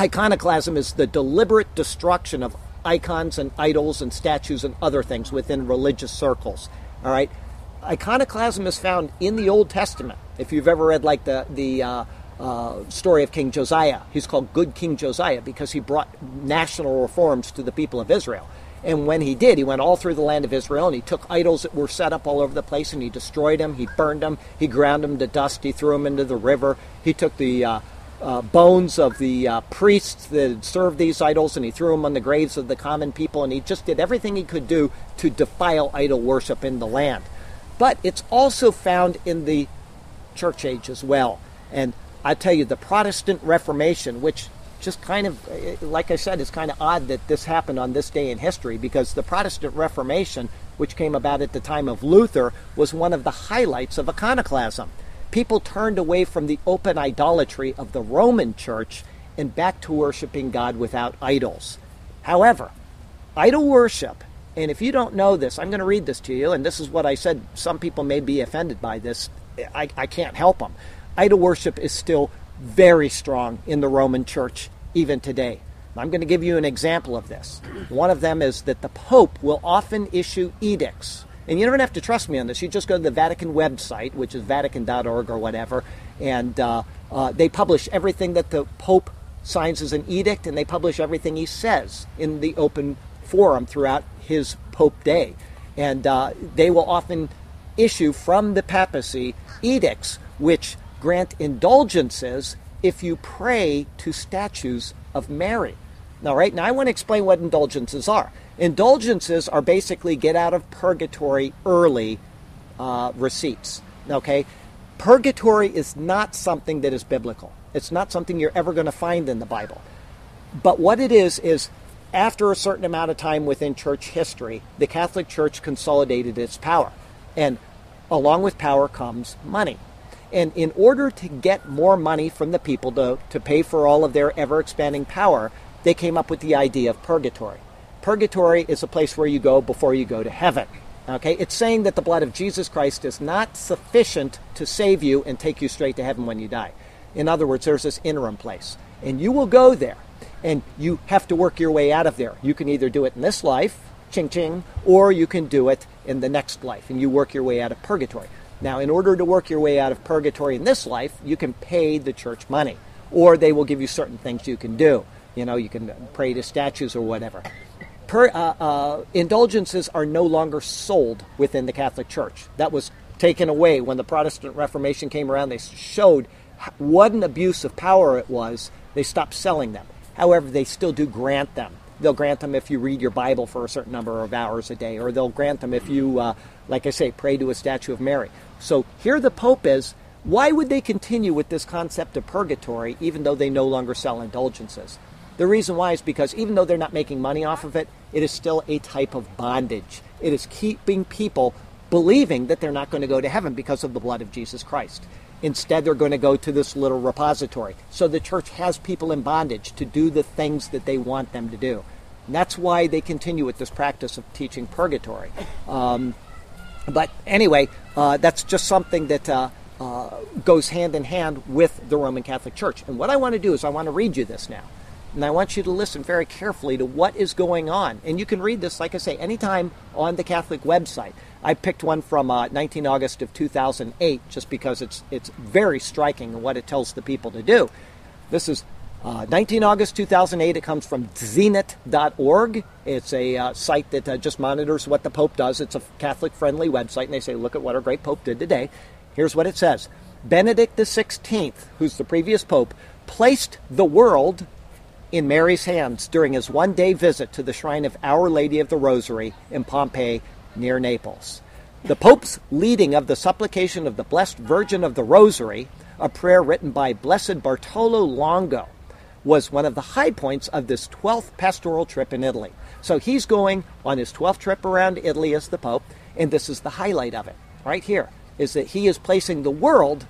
Iconoclasm is the deliberate destruction of icons and idols and statues and other things within religious circles. All right, iconoclasm is found in the Old Testament. If you've ever read like the the uh, uh, story of King Josiah, he's called Good King Josiah because he brought national reforms to the people of Israel. And when he did, he went all through the land of Israel and he took idols that were set up all over the place and he destroyed them. He burned them. He ground them to dust. He threw them into the river. He took the uh, uh, bones of the uh, priests that served these idols and he threw them on the graves of the common people. And he just did everything he could do to defile idol worship in the land. But it's also found in the church age as well. And I tell you, the Protestant Reformation, which just kind of, like I said, it's kind of odd that this happened on this day in history because the Protestant Reformation, which came about at the time of Luther, was one of the highlights of iconoclasm. People turned away from the open idolatry of the Roman Church and back to worshiping God without idols. However, idol worship, and if you don't know this, I'm going to read this to you, and this is what I said. Some people may be offended by this. I, I can't help them. Idol worship is still very strong in the Roman Church even today. I'm going to give you an example of this. One of them is that the Pope will often issue edicts. And you don't have to trust me on this. You just go to the Vatican website, which is vatican.org or whatever, and uh, uh, they publish everything that the Pope signs as an edict, and they publish everything he says in the open forum throughout his Pope day. And uh, they will often issue from the papacy edicts which grant indulgences if you pray to statues of Mary. Now, right now, I want to explain what indulgences are. Indulgences are basically get out of purgatory early uh, receipts. Okay? Purgatory is not something that is biblical, it's not something you're ever going to find in the Bible. But what it is, is after a certain amount of time within church history, the Catholic Church consolidated its power. And along with power comes money. And in order to get more money from the people to, to pay for all of their ever expanding power, they came up with the idea of purgatory. Purgatory is a place where you go before you go to heaven. Okay, it's saying that the blood of Jesus Christ is not sufficient to save you and take you straight to heaven when you die. In other words, there's this interim place, and you will go there, and you have to work your way out of there. You can either do it in this life, ching ching, or you can do it in the next life, and you work your way out of purgatory. Now, in order to work your way out of purgatory in this life, you can pay the church money, or they will give you certain things you can do. You know, you can pray to statues or whatever. Per, uh, uh, indulgences are no longer sold within the Catholic Church. That was taken away when the Protestant Reformation came around. They showed what an abuse of power it was. They stopped selling them. However, they still do grant them. they'll grant them if you read your Bible for a certain number of hours a day, or they'll grant them if you, uh, like I say, pray to a statue of Mary. So here the Pope is. Why would they continue with this concept of purgatory even though they no longer sell indulgences? The reason why is because even though they're not making money off of it, it is still a type of bondage. It is keeping people believing that they're not going to go to heaven because of the blood of Jesus Christ. Instead, they're going to go to this little repository. So the church has people in bondage to do the things that they want them to do. And that's why they continue with this practice of teaching purgatory. Um, but anyway, uh, that's just something that uh, uh, goes hand in hand with the Roman Catholic Church. And what I want to do is I want to read you this now. And I want you to listen very carefully to what is going on. And you can read this, like I say, anytime on the Catholic website. I picked one from uh, 19 August of 2008 just because it's, it's very striking in what it tells the people to do. This is uh, 19 August 2008. It comes from zenit.org. It's a uh, site that uh, just monitors what the Pope does. It's a Catholic friendly website, and they say, look at what our great Pope did today. Here's what it says Benedict XVI, who's the previous Pope, placed the world in Mary's hands during his one day visit to the shrine of Our Lady of the Rosary in Pompeii near Naples. The Pope's leading of the supplication of the Blessed Virgin of the Rosary, a prayer written by Blessed Bartolo Longo, was one of the high points of this 12th pastoral trip in Italy. So he's going on his 12th trip around Italy as the Pope, and this is the highlight of it, right here, is that he is placing the world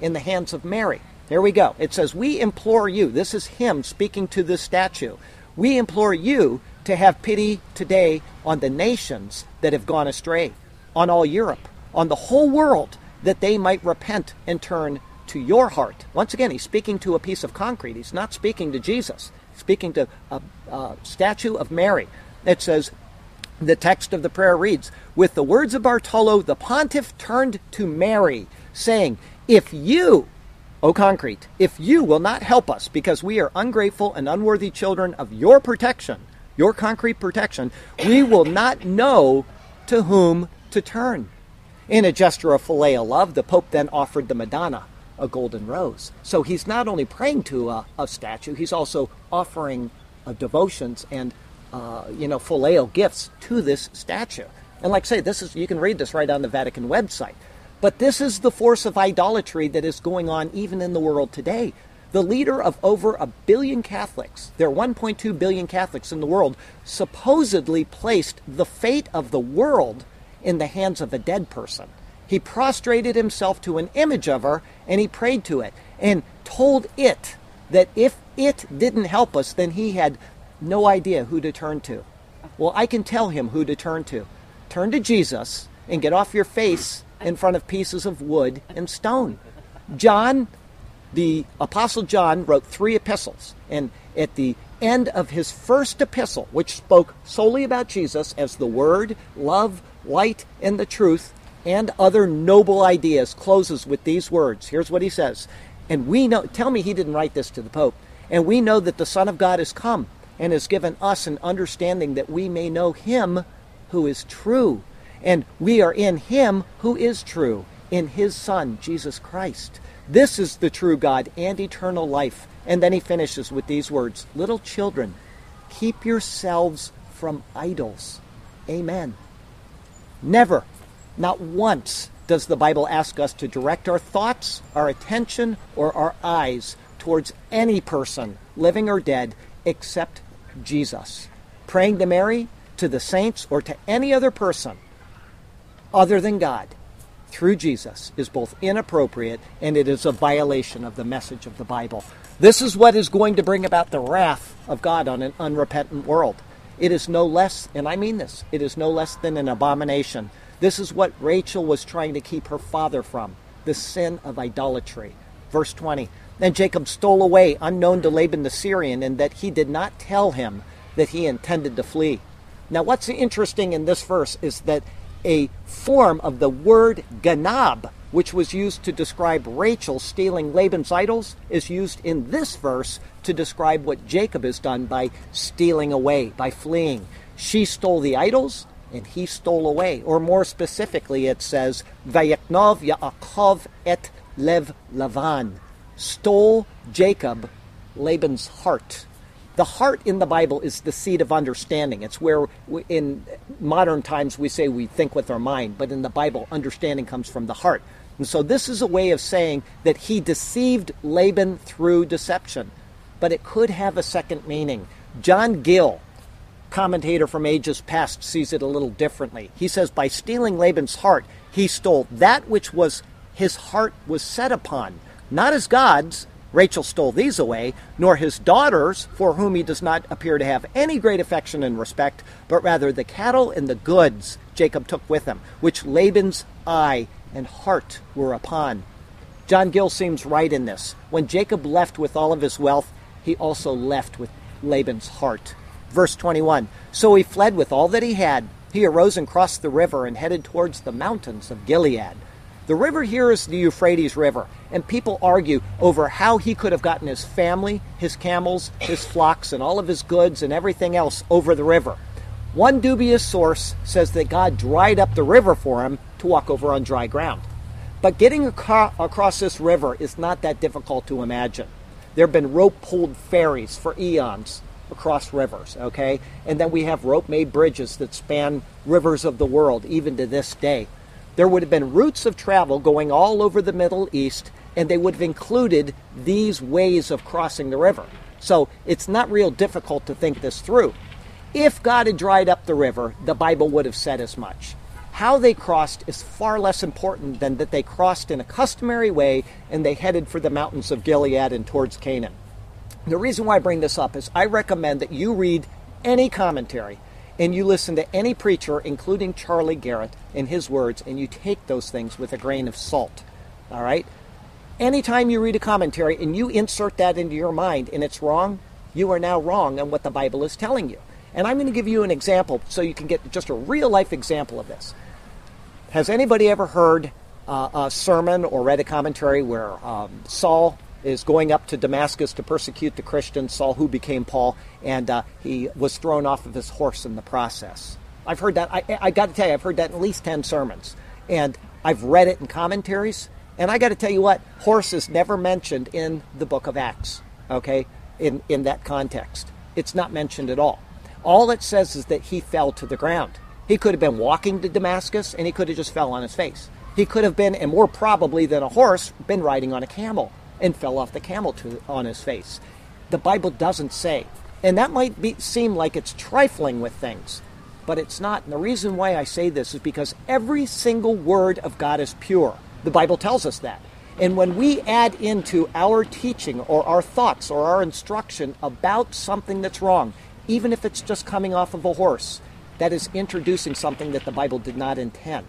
in the hands of Mary. Here we go. It says, We implore you, this is him speaking to this statue. We implore you to have pity today on the nations that have gone astray, on all Europe, on the whole world, that they might repent and turn to your heart. Once again, he's speaking to a piece of concrete. He's not speaking to Jesus, he's speaking to a, a statue of Mary. It says, the text of the prayer reads, With the words of Bartolo, the pontiff turned to Mary, saying, If you, O concrete, if you will not help us because we are ungrateful and unworthy children of your protection, your concrete protection, we will not know to whom to turn. In a gesture of filial love, the Pope then offered the Madonna a golden rose. So he's not only praying to a, a statue, he's also offering uh, devotions and uh, you know filial gifts to this statue. And like I say, this is you can read this right on the Vatican website. But this is the force of idolatry that is going on even in the world today. The leader of over a billion Catholics, there are 1.2 billion Catholics in the world, supposedly placed the fate of the world in the hands of a dead person. He prostrated himself to an image of her and he prayed to it and told it that if it didn't help us, then he had no idea who to turn to. Well, I can tell him who to turn to. Turn to Jesus and get off your face in front of pieces of wood and stone. John, the Apostle John, wrote three epistles. And at the end of his first epistle, which spoke solely about Jesus as the Word, love, light, and the truth, and other noble ideas, closes with these words. Here's what he says. And we know, tell me he didn't write this to the Pope. And we know that the Son of God has come and has given us an understanding that we may know him who is true and we are in Him who is true, in His Son, Jesus Christ. This is the true God and eternal life. And then he finishes with these words Little children, keep yourselves from idols. Amen. Never, not once, does the Bible ask us to direct our thoughts, our attention, or our eyes towards any person, living or dead, except Jesus. Praying to Mary, to the saints, or to any other person other than God through Jesus is both inappropriate and it is a violation of the message of the Bible. This is what is going to bring about the wrath of God on an unrepentant world. It is no less, and I mean this, it is no less than an abomination. This is what Rachel was trying to keep her father from the sin of idolatry. Verse 20 Then Jacob stole away, unknown to Laban the Syrian, and that he did not tell him that he intended to flee. Now, what's interesting in this verse is that a form of the word ganab, which was used to describe Rachel stealing Laban's idols, is used in this verse to describe what Jacob has done by stealing away, by fleeing. She stole the idols, and he stole away. Or more specifically, it says, Vayeknov Yaakov et Lev Lavan, stole Jacob Laban's heart. The heart in the Bible is the seat of understanding. It's where we, in modern times we say we think with our mind, but in the Bible, understanding comes from the heart. And so this is a way of saying that he deceived Laban through deception. But it could have a second meaning. John Gill, commentator from ages past, sees it a little differently. He says, by stealing Laban's heart, he stole that which was his heart was set upon, not as God's. Rachel stole these away, nor his daughters, for whom he does not appear to have any great affection and respect, but rather the cattle and the goods Jacob took with him, which Laban's eye and heart were upon. John Gill seems right in this. When Jacob left with all of his wealth, he also left with Laban's heart. Verse 21 So he fled with all that he had. He arose and crossed the river and headed towards the mountains of Gilead. The river here is the Euphrates River, and people argue over how he could have gotten his family, his camels, his flocks, and all of his goods and everything else over the river. One dubious source says that God dried up the river for him to walk over on dry ground. But getting across this river is not that difficult to imagine. There have been rope pulled ferries for eons across rivers, okay? And then we have rope made bridges that span rivers of the world, even to this day. There would have been routes of travel going all over the Middle East, and they would have included these ways of crossing the river. So it's not real difficult to think this through. If God had dried up the river, the Bible would have said as much. How they crossed is far less important than that they crossed in a customary way and they headed for the mountains of Gilead and towards Canaan. The reason why I bring this up is I recommend that you read any commentary and you listen to any preacher, including Charlie Garrett, in his words, and you take those things with a grain of salt. All right? Anytime you read a commentary and you insert that into your mind and it's wrong, you are now wrong on what the Bible is telling you. And I'm going to give you an example so you can get just a real life example of this. Has anybody ever heard uh, a sermon or read a commentary where um, Saul is going up to Damascus to persecute the Christians, Saul who became Paul, and uh, he was thrown off of his horse in the process? I've heard that. I, I got to tell you, I've heard that in at least 10 sermons. And I've read it in commentaries. And I got to tell you what, horse is never mentioned in the book of Acts, okay, in, in that context. It's not mentioned at all. All it says is that he fell to the ground. He could have been walking to Damascus and he could have just fell on his face. He could have been, and more probably than a horse, been riding on a camel and fell off the camel to, on his face. The Bible doesn't say. And that might be, seem like it's trifling with things, but it's not. And the reason why I say this is because every single word of God is pure. The Bible tells us that. And when we add into our teaching or our thoughts or our instruction about something that's wrong, even if it's just coming off of a horse, that is introducing something that the Bible did not intend.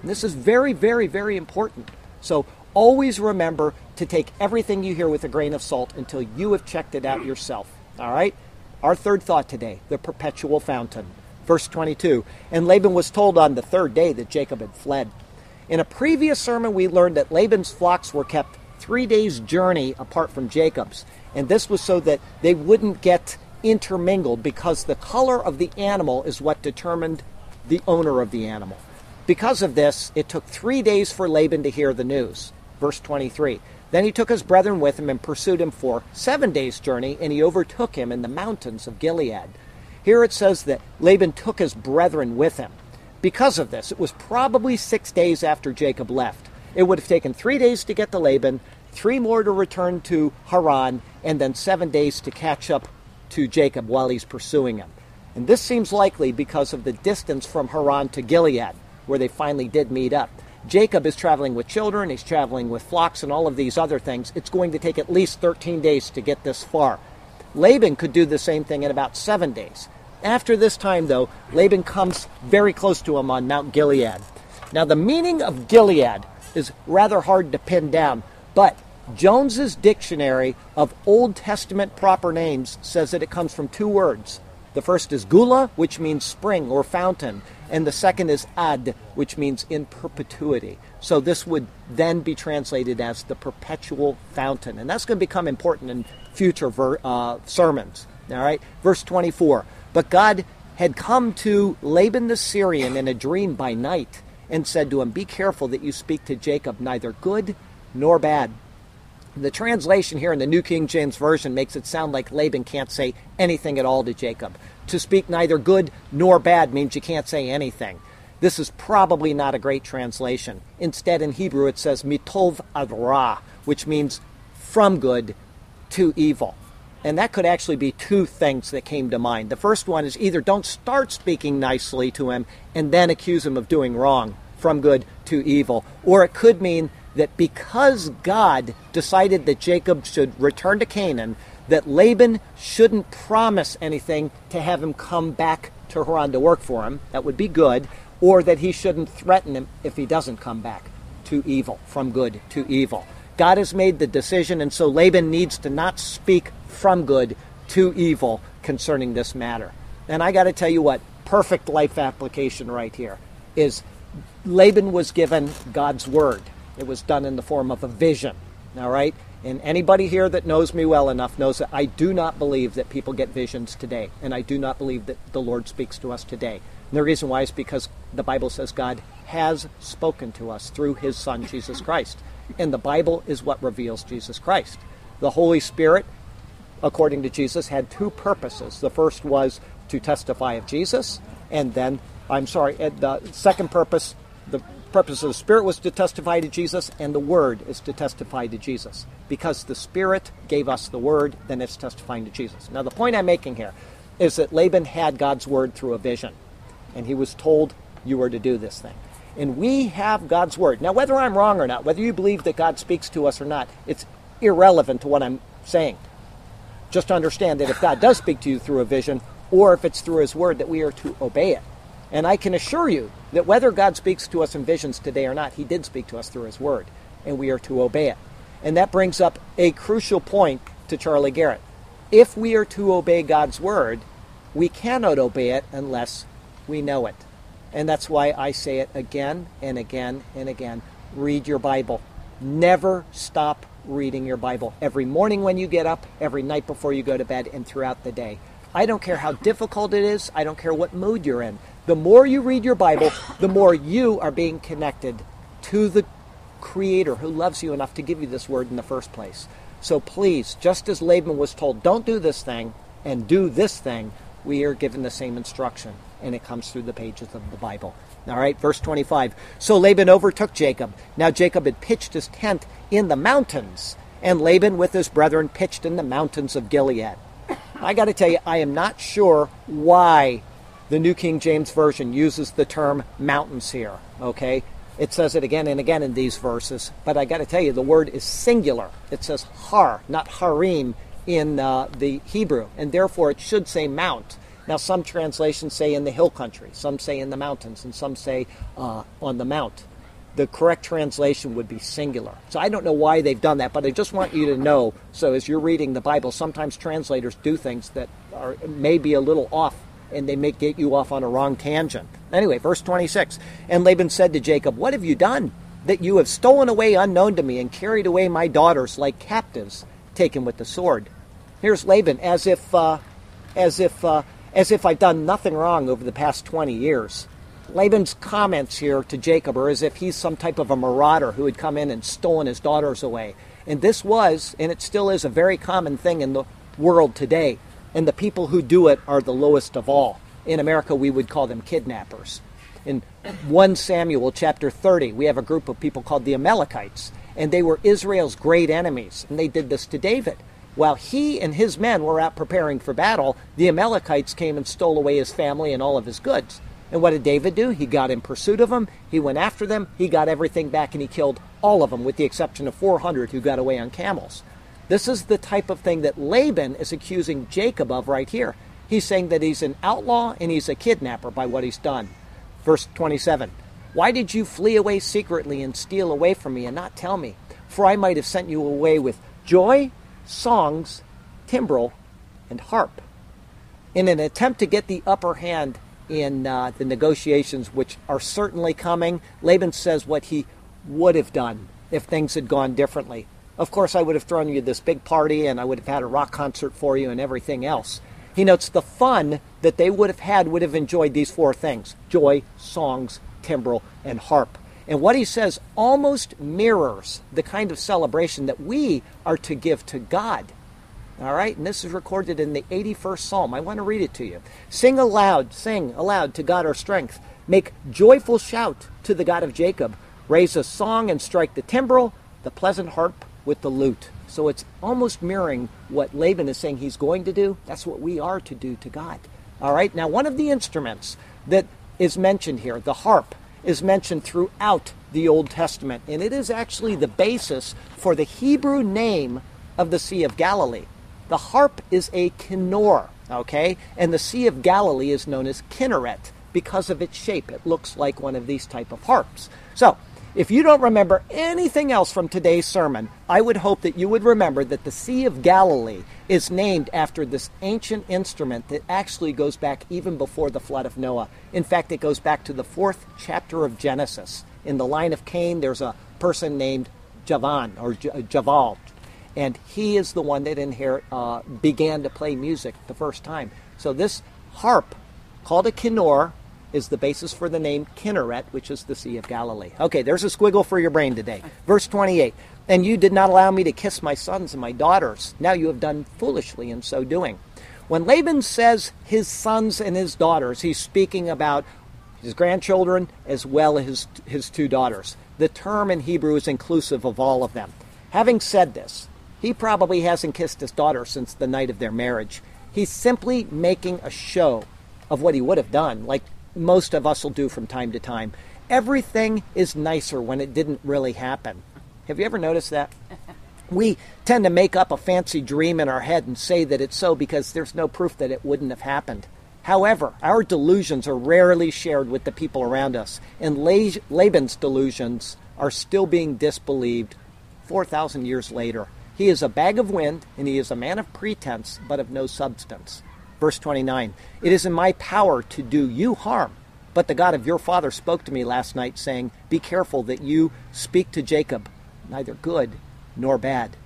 And this is very, very, very important. So always remember to take everything you hear with a grain of salt until you have checked it out yourself. All right? Our third thought today the perpetual fountain. Verse 22 And Laban was told on the third day that Jacob had fled. In a previous sermon, we learned that Laban's flocks were kept three days' journey apart from Jacob's. And this was so that they wouldn't get intermingled because the color of the animal is what determined the owner of the animal. Because of this, it took three days for Laban to hear the news. Verse 23. Then he took his brethren with him and pursued him for seven days' journey, and he overtook him in the mountains of Gilead. Here it says that Laban took his brethren with him. Because of this, it was probably six days after Jacob left. It would have taken three days to get to Laban, three more to return to Haran, and then seven days to catch up to Jacob while he's pursuing him. And this seems likely because of the distance from Haran to Gilead, where they finally did meet up. Jacob is traveling with children, he's traveling with flocks, and all of these other things. It's going to take at least 13 days to get this far. Laban could do the same thing in about seven days. After this time, though, Laban comes very close to him on Mount Gilead. Now, the meaning of Gilead is rather hard to pin down, but Jones's dictionary of Old Testament proper names says that it comes from two words. The first is gula, which means spring or fountain, and the second is ad, which means in perpetuity. So this would then be translated as the perpetual fountain, and that's going to become important in future ver- uh, sermons. All right, verse 24. But God had come to Laban the Syrian in a dream by night and said to him, Be careful that you speak to Jacob neither good nor bad The translation here in the New King James Version makes it sound like Laban can't say anything at all to Jacob. To speak neither good nor bad means you can't say anything. This is probably not a great translation. Instead, in Hebrew, it says mitov ad ra, which means from good to evil. And that could actually be two things that came to mind. The first one is either don't start speaking nicely to him and then accuse him of doing wrong, from good to evil, or it could mean that because God decided that Jacob should return to Canaan, that Laban shouldn't promise anything to have him come back to Haran to work for him. That would be good. Or that he shouldn't threaten him if he doesn't come back to evil, from good to evil. God has made the decision, and so Laban needs to not speak from good to evil concerning this matter. And I got to tell you what, perfect life application right here is Laban was given God's word. It was done in the form of a vision. All right? And anybody here that knows me well enough knows that I do not believe that people get visions today. And I do not believe that the Lord speaks to us today. And the reason why is because the Bible says God has spoken to us through his Son, Jesus Christ. And the Bible is what reveals Jesus Christ. The Holy Spirit, according to Jesus, had two purposes. The first was to testify of Jesus, and then, I'm sorry, the second purpose, the purpose of the Spirit was to testify to Jesus, and the Word is to testify to Jesus. Because the Spirit gave us the Word, then it's testifying to Jesus. Now, the point I'm making here is that Laban had God's Word through a vision, and he was told, You were to do this thing. And we have God's Word. Now, whether I'm wrong or not, whether you believe that God speaks to us or not, it's irrelevant to what I'm saying. Just understand that if God does speak to you through a vision, or if it's through His Word, that we are to obey it. And I can assure you that whether God speaks to us in visions today or not, He did speak to us through His Word, and we are to obey it. And that brings up a crucial point to Charlie Garrett. If we are to obey God's Word, we cannot obey it unless we know it. And that's why I say it again and again and again. Read your Bible. Never stop reading your Bible. Every morning when you get up, every night before you go to bed, and throughout the day. I don't care how difficult it is, I don't care what mood you're in. The more you read your Bible, the more you are being connected to the Creator who loves you enough to give you this word in the first place. So please, just as Laban was told, don't do this thing and do this thing, we are given the same instruction, and it comes through the pages of the Bible. All right, verse 25. So Laban overtook Jacob. Now Jacob had pitched his tent in the mountains, and Laban with his brethren pitched in the mountains of Gilead. I got to tell you, I am not sure why the New King James Version uses the term mountains here. Okay? It says it again and again in these verses, but I got to tell you, the word is singular. It says har, not harim in uh, the Hebrew, and therefore it should say mount. Now, some translations say in the hill country, some say in the mountains, and some say uh, on the mount the correct translation would be singular. So I don't know why they've done that, but I just want you to know. So as you're reading the Bible, sometimes translators do things that are maybe a little off, and they may get you off on a wrong tangent. Anyway, verse 26. And Laban said to Jacob, What have you done? That you have stolen away unknown to me and carried away my daughters like captives taken with the sword. Here's Laban as if, uh, as if, uh, as if I've done nothing wrong over the past 20 years. Laban's comments here to Jacob are as if he's some type of a marauder who had come in and stolen his daughters away. And this was, and it still is, a very common thing in the world today. And the people who do it are the lowest of all. In America, we would call them kidnappers. In 1 Samuel chapter 30, we have a group of people called the Amalekites, and they were Israel's great enemies, and they did this to David. While he and his men were out preparing for battle, the Amalekites came and stole away his family and all of his goods. And what did David do? He got in pursuit of them, he went after them, he got everything back, and he killed all of them, with the exception of 400 who got away on camels. This is the type of thing that Laban is accusing Jacob of right here. He's saying that he's an outlaw and he's a kidnapper by what he's done. Verse 27 Why did you flee away secretly and steal away from me and not tell me? For I might have sent you away with joy, songs, timbrel, and harp. In an attempt to get the upper hand in uh, the negotiations, which are certainly coming. Laban says what he would have done if things had gone differently. Of course, I would have thrown you this big party and I would have had a rock concert for you and everything else. He notes the fun that they would have had would have enjoyed these four things joy, songs, timbrel, and harp. And what he says almost mirrors the kind of celebration that we are to give to God. All right, and this is recorded in the 81st Psalm. I want to read it to you. Sing aloud, sing aloud to God our strength. Make joyful shout to the God of Jacob. Raise a song and strike the timbrel, the pleasant harp with the lute. So it's almost mirroring what Laban is saying he's going to do. That's what we are to do to God. All right, now one of the instruments that is mentioned here, the harp, is mentioned throughout the Old Testament, and it is actually the basis for the Hebrew name of the Sea of Galilee. The harp is a kinnor, okay? And the Sea of Galilee is known as Kinneret because of its shape. It looks like one of these type of harps. So, if you don't remember anything else from today's sermon, I would hope that you would remember that the Sea of Galilee is named after this ancient instrument that actually goes back even before the flood of Noah. In fact, it goes back to the fourth chapter of Genesis. In the line of Cain, there's a person named Javan or Javal, and he is the one that inherit, uh, began to play music the first time. So this harp, called a kinnor, is the basis for the name Kinneret, which is the Sea of Galilee. Okay, there's a squiggle for your brain today. Verse 28 And you did not allow me to kiss my sons and my daughters. Now you have done foolishly in so doing. When Laban says his sons and his daughters, he's speaking about his grandchildren as well as his, his two daughters. The term in Hebrew is inclusive of all of them. Having said this, he probably hasn't kissed his daughter since the night of their marriage. He's simply making a show of what he would have done, like most of us will do from time to time. Everything is nicer when it didn't really happen. Have you ever noticed that? (laughs) We tend to make up a fancy dream in our head and say that it's so because there's no proof that it wouldn't have happened. However, our delusions are rarely shared with the people around us, and Laban's delusions are still being disbelieved 4,000 years later. He is a bag of wind, and he is a man of pretense, but of no substance. Verse 29 It is in my power to do you harm. But the God of your father spoke to me last night, saying, Be careful that you speak to Jacob, neither good nor bad.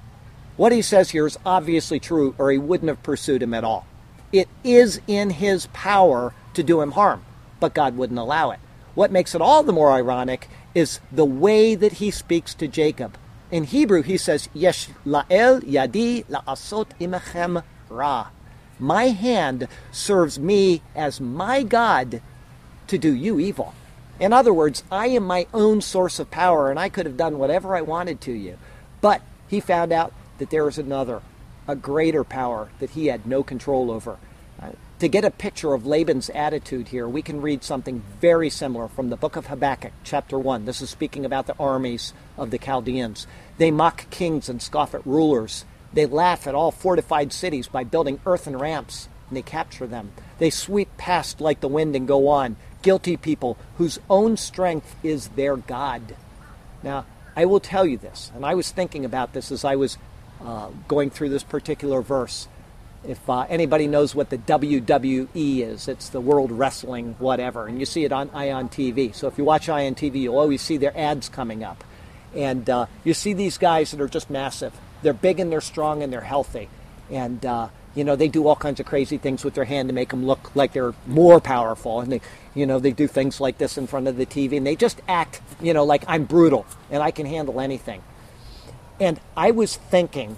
What he says here is obviously true, or he wouldn't have pursued him at all. It is in his power to do him harm, but God wouldn't allow it. What makes it all the more ironic is the way that he speaks to Jacob. In Hebrew, he says, Yesh la'el yadi la'asot imechem ra. My hand serves me as my God to do you evil. In other words, I am my own source of power and I could have done whatever I wanted to you. But he found out that there was another, a greater power that he had no control over uh, to get a picture of Laban's attitude here, we can read something very similar from the book of Habakkuk, chapter 1. This is speaking about the armies of the Chaldeans. They mock kings and scoff at rulers. They laugh at all fortified cities by building earthen ramps, and they capture them. They sweep past like the wind and go on. Guilty people whose own strength is their God. Now, I will tell you this, and I was thinking about this as I was uh, going through this particular verse. If uh, anybody knows what the WWE is, it's the World Wrestling whatever, and you see it on Ion TV. So if you watch Ion TV, you'll always see their ads coming up, and uh, you see these guys that are just massive. They're big and they're strong and they're healthy, and uh, you know they do all kinds of crazy things with their hand to make them look like they're more powerful, and they, you know, they do things like this in front of the TV, and they just act, you know, like I'm brutal and I can handle anything. And I was thinking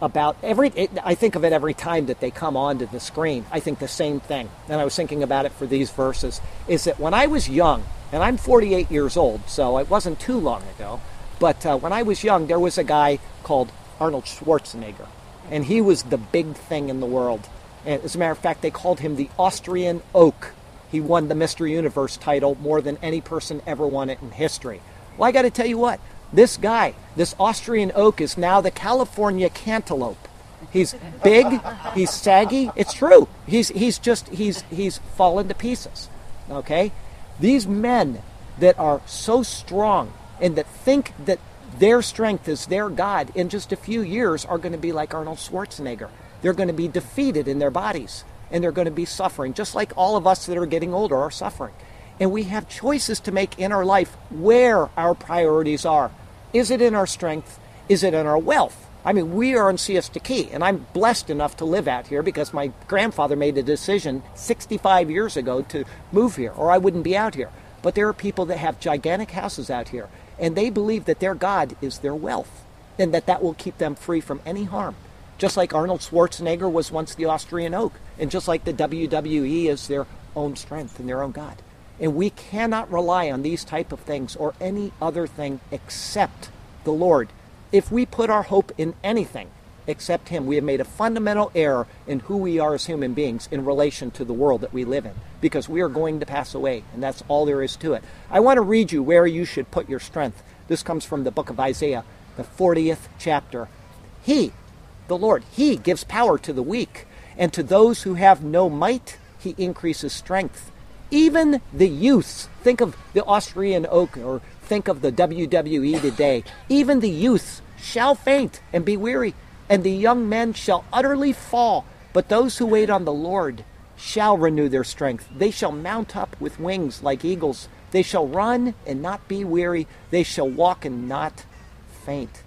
about every it, i think of it every time that they come onto the screen i think the same thing. And i was thinking about it for these verses is that when i was young and i'm 48 years old so it wasn't too long ago but uh, when i was young there was a guy called arnold schwarzenegger and he was the big thing in the world and as a matter of fact they called him the austrian oak he won the mr universe title more than any person ever won it in history well i got to tell you what this guy, this Austrian oak, is now the California cantaloupe. He's big, he's saggy. It's true. He's he's just he's he's fallen to pieces. Okay? These men that are so strong and that think that their strength is their God in just a few years are going to be like Arnold Schwarzenegger. They're going to be defeated in their bodies and they're going to be suffering, just like all of us that are getting older are suffering. And we have choices to make in our life where our priorities are. Is it in our strength? Is it in our wealth? I mean, we are in Siesta Key, and I'm blessed enough to live out here because my grandfather made a decision 65 years ago to move here, or I wouldn't be out here. But there are people that have gigantic houses out here, and they believe that their God is their wealth, and that that will keep them free from any harm. Just like Arnold Schwarzenegger was once the Austrian oak, and just like the WWE is their own strength and their own God. And we cannot rely on these type of things or any other thing except the Lord. If we put our hope in anything except Him, we have made a fundamental error in who we are as human beings in relation to the world that we live in, because we are going to pass away, and that's all there is to it. I want to read you where you should put your strength. This comes from the book of Isaiah, the 40th chapter. He, the Lord, He gives power to the weak, and to those who have no might, He increases strength. Even the youths, think of the Austrian oak or think of the WWE today, even the youths shall faint and be weary, and the young men shall utterly fall. But those who wait on the Lord shall renew their strength. They shall mount up with wings like eagles. They shall run and not be weary. They shall walk and not faint.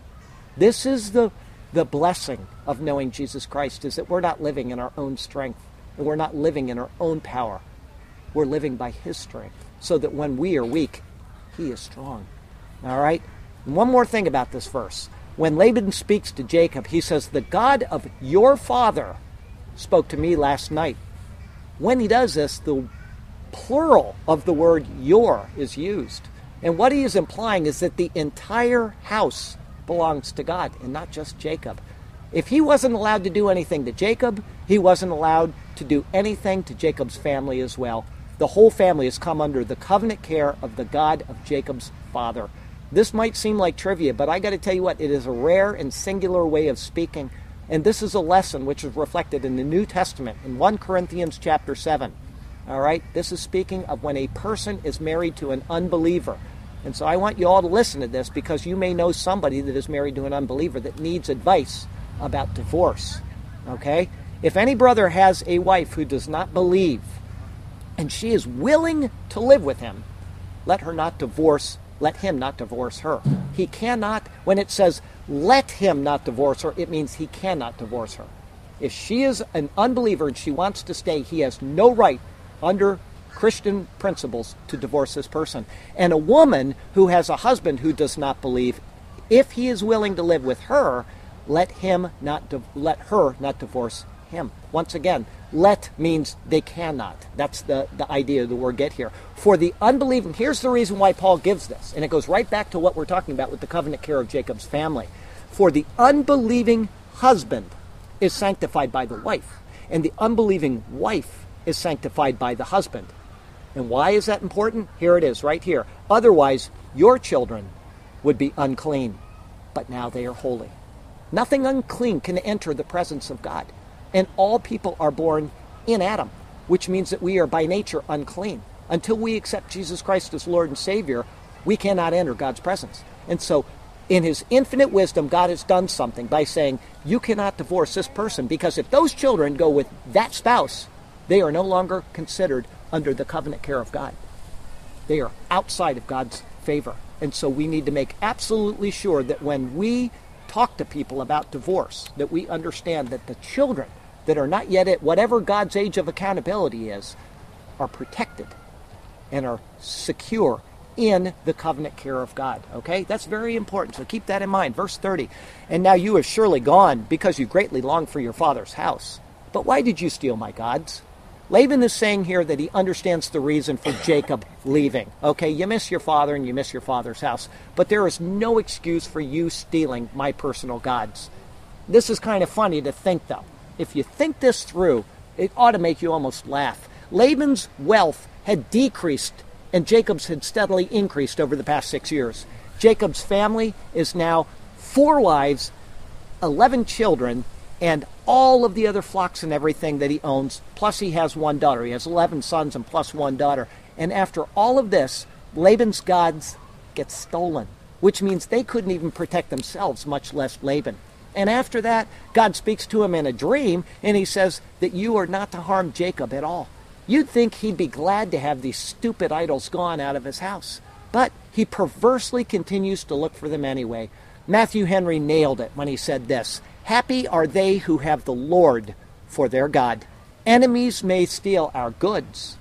This is the, the blessing of knowing Jesus Christ, is that we're not living in our own strength, and we're not living in our own power. We're living by His strength, so that when we are weak, He is strong. All right? And one more thing about this verse. When Laban speaks to Jacob, he says, The God of your father spoke to me last night. When he does this, the plural of the word your is used. And what he is implying is that the entire house belongs to God and not just Jacob. If he wasn't allowed to do anything to Jacob, he wasn't allowed to do anything to Jacob's family as well. The whole family has come under the covenant care of the God of Jacob's father. This might seem like trivia, but I got to tell you what, it is a rare and singular way of speaking. And this is a lesson which is reflected in the New Testament in 1 Corinthians chapter 7. All right? This is speaking of when a person is married to an unbeliever. And so I want you all to listen to this because you may know somebody that is married to an unbeliever that needs advice about divorce. Okay? If any brother has a wife who does not believe and she is willing to live with him, let her not divorce let him not divorce her. He cannot, when it says let him not divorce her, it means he cannot divorce her. If she is an unbeliever and she wants to stay, he has no right under Christian principles to divorce this person. And a woman who has a husband who does not believe, if he is willing to live with her, let him not let her not divorce him. Once again, let means they cannot. That's the, the idea of the word get here. For the unbelieving, here's the reason why Paul gives this, and it goes right back to what we're talking about with the covenant care of Jacob's family. For the unbelieving husband is sanctified by the wife, and the unbelieving wife is sanctified by the husband. And why is that important? Here it is, right here. Otherwise, your children would be unclean, but now they are holy. Nothing unclean can enter the presence of God. And all people are born in Adam, which means that we are by nature unclean. Until we accept Jesus Christ as Lord and Savior, we cannot enter God's presence. And so, in His infinite wisdom, God has done something by saying, You cannot divorce this person because if those children go with that spouse, they are no longer considered under the covenant care of God. They are outside of God's favor. And so we need to make absolutely sure that when we talk to people about divorce, that we understand that the children that are not yet at whatever God's age of accountability is are protected and are secure in the covenant care of God. Okay? That's very important. So keep that in mind. Verse 30. And now you have surely gone because you greatly long for your father's house. But why did you steal my gods? Laban is saying here that he understands the reason for Jacob leaving. Okay, you miss your father and you miss your father's house, but there is no excuse for you stealing my personal gods. This is kind of funny to think, though. If you think this through, it ought to make you almost laugh. Laban's wealth had decreased and Jacob's had steadily increased over the past six years. Jacob's family is now four wives, 11 children, and all of the other flocks and everything that he owns. Plus, he has one daughter. He has 11 sons and plus one daughter. And after all of this, Laban's gods get stolen, which means they couldn't even protect themselves, much less Laban. And after that, God speaks to him in a dream, and he says that you are not to harm Jacob at all. You'd think he'd be glad to have these stupid idols gone out of his house. But he perversely continues to look for them anyway. Matthew Henry nailed it when he said this Happy are they who have the Lord for their God. Enemies may steal our goods,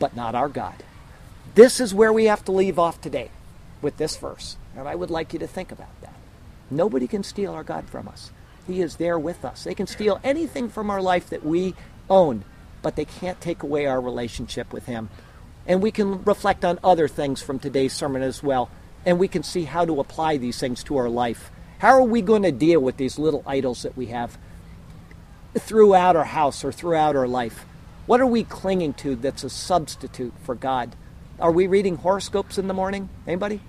but not our God. This is where we have to leave off today with this verse. And I would like you to think about that. Nobody can steal our God from us. He is there with us. They can steal anything from our life that we own, but they can't take away our relationship with Him. And we can reflect on other things from today's sermon as well, and we can see how to apply these things to our life. How are we going to deal with these little idols that we have throughout our house or throughout our life? What are we clinging to that's a substitute for God? Are we reading horoscopes in the morning? Anybody?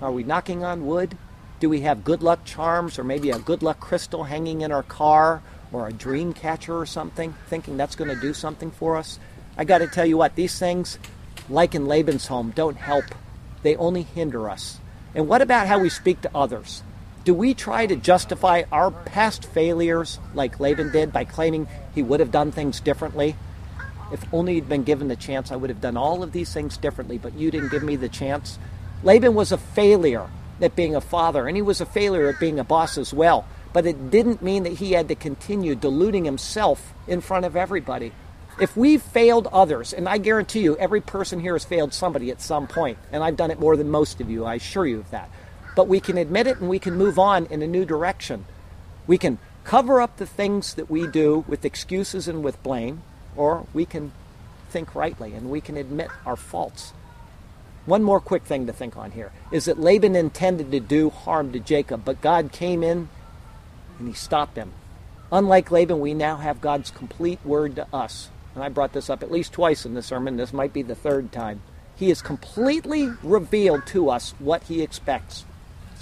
Are we knocking on wood? Do we have good luck charms or maybe a good luck crystal hanging in our car or a dream catcher or something, thinking that's going to do something for us? I got to tell you what, these things, like in Laban's home, don't help. They only hinder us. And what about how we speak to others? Do we try to justify our past failures like Laban did by claiming he would have done things differently? If only he'd been given the chance, I would have done all of these things differently, but you didn't give me the chance. Laban was a failure at being a father, and he was a failure at being a boss as well. But it didn't mean that he had to continue deluding himself in front of everybody. If we've failed others, and I guarantee you every person here has failed somebody at some point, and I've done it more than most of you, I assure you of that. But we can admit it and we can move on in a new direction. We can cover up the things that we do with excuses and with blame, or we can think rightly and we can admit our faults. One more quick thing to think on here is that Laban intended to do harm to Jacob, but God came in and he stopped him. Unlike Laban, we now have God's complete word to us. And I brought this up at least twice in the sermon. This might be the third time. He has completely revealed to us what he expects.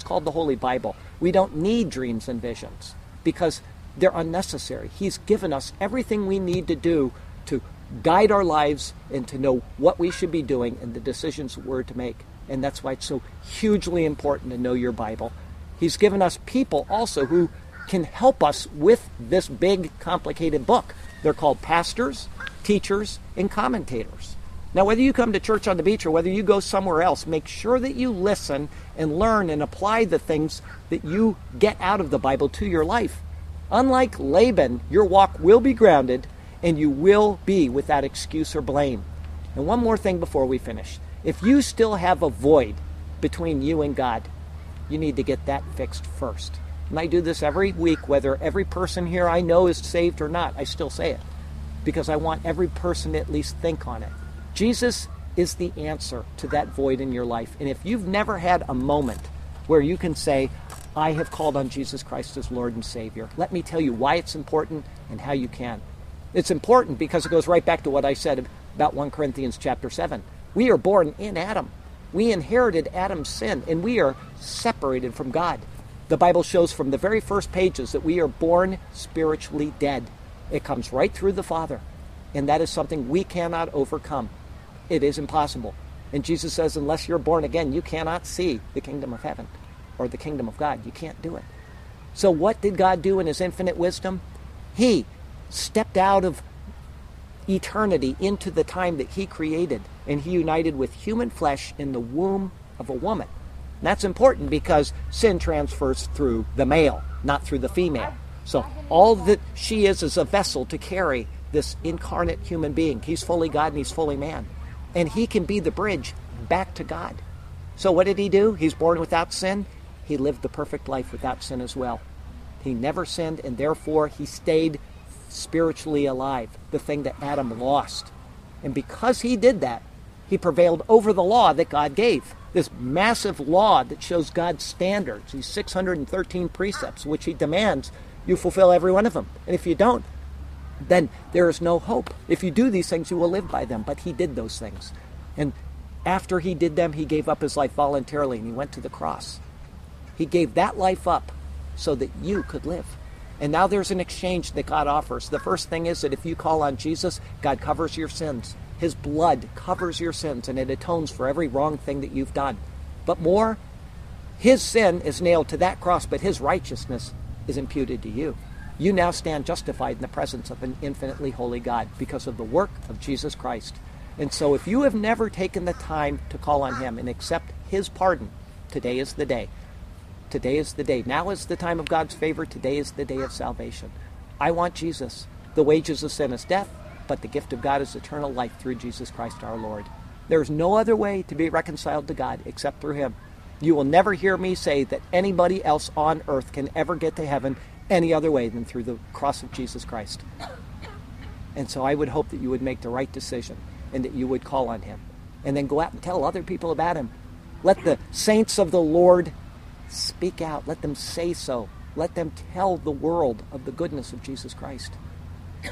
It's called the Holy Bible. We don't need dreams and visions because they're unnecessary. He's given us everything we need to do to guide our lives and to know what we should be doing and the decisions we're to make. And that's why it's so hugely important to know your Bible. He's given us people also who can help us with this big, complicated book. They're called pastors, teachers, and commentators. Now, whether you come to church on the beach or whether you go somewhere else, make sure that you listen and learn and apply the things that you get out of the Bible to your life. Unlike Laban, your walk will be grounded and you will be without excuse or blame. And one more thing before we finish. If you still have a void between you and God, you need to get that fixed first. And I do this every week, whether every person here I know is saved or not. I still say it because I want every person to at least think on it. Jesus is the answer to that void in your life. And if you've never had a moment where you can say, I have called on Jesus Christ as Lord and Savior, let me tell you why it's important and how you can. It's important because it goes right back to what I said about 1 Corinthians chapter 7. We are born in Adam. We inherited Adam's sin and we are separated from God. The Bible shows from the very first pages that we are born spiritually dead. It comes right through the Father. And that is something we cannot overcome. It is impossible. And Jesus says, unless you're born again, you cannot see the kingdom of heaven or the kingdom of God. You can't do it. So, what did God do in His infinite wisdom? He stepped out of eternity into the time that he created, and he united with human flesh in the womb of a woman. And that's important because sin transfers through the male, not through the female. So all that she is is a vessel to carry this incarnate human being. He's fully God and he's fully man. And he can be the bridge back to God. So what did he do? He's born without sin. He lived the perfect life without sin as well. He never sinned, and therefore he stayed spiritually alive, the thing that Adam lost. And because he did that, he prevailed over the law that God gave. This massive law that shows God's standards, these 613 precepts, which he demands you fulfill every one of them. And if you don't, then there is no hope. If you do these things, you will live by them. But he did those things. And after he did them, he gave up his life voluntarily and he went to the cross. He gave that life up so that you could live. And now there's an exchange that God offers. The first thing is that if you call on Jesus, God covers your sins. His blood covers your sins and it atones for every wrong thing that you've done. But more, his sin is nailed to that cross, but his righteousness is imputed to you. You now stand justified in the presence of an infinitely holy God because of the work of Jesus Christ. And so if you have never taken the time to call on him and accept his pardon, today is the day. Today is the day. Now is the time of God's favor. Today is the day of salvation. I want Jesus. The wages of sin is death, but the gift of God is eternal life through Jesus Christ our Lord. There's no other way to be reconciled to God except through Him. You will never hear me say that anybody else on earth can ever get to heaven any other way than through the cross of Jesus Christ. And so I would hope that you would make the right decision and that you would call on Him. And then go out and tell other people about Him. Let the saints of the Lord speak out. Let them say so. Let them tell the world of the goodness of Jesus Christ.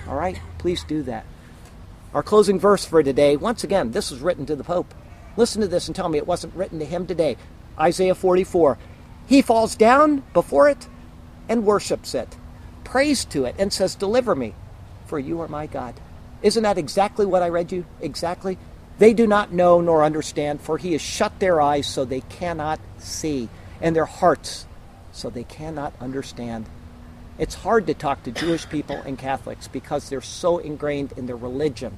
All right? Please do that. Our closing verse for today, once again, this was written to the Pope. Listen to this and tell me it wasn't written to him today. Isaiah 44. He falls down before it and worships it, prays to it, and says, Deliver me, for you are my God. Isn't that exactly what I read you? Exactly. They do not know nor understand, for he has shut their eyes so they cannot see, and their hearts so they cannot understand. It's hard to talk to Jewish people and Catholics because they're so ingrained in their religion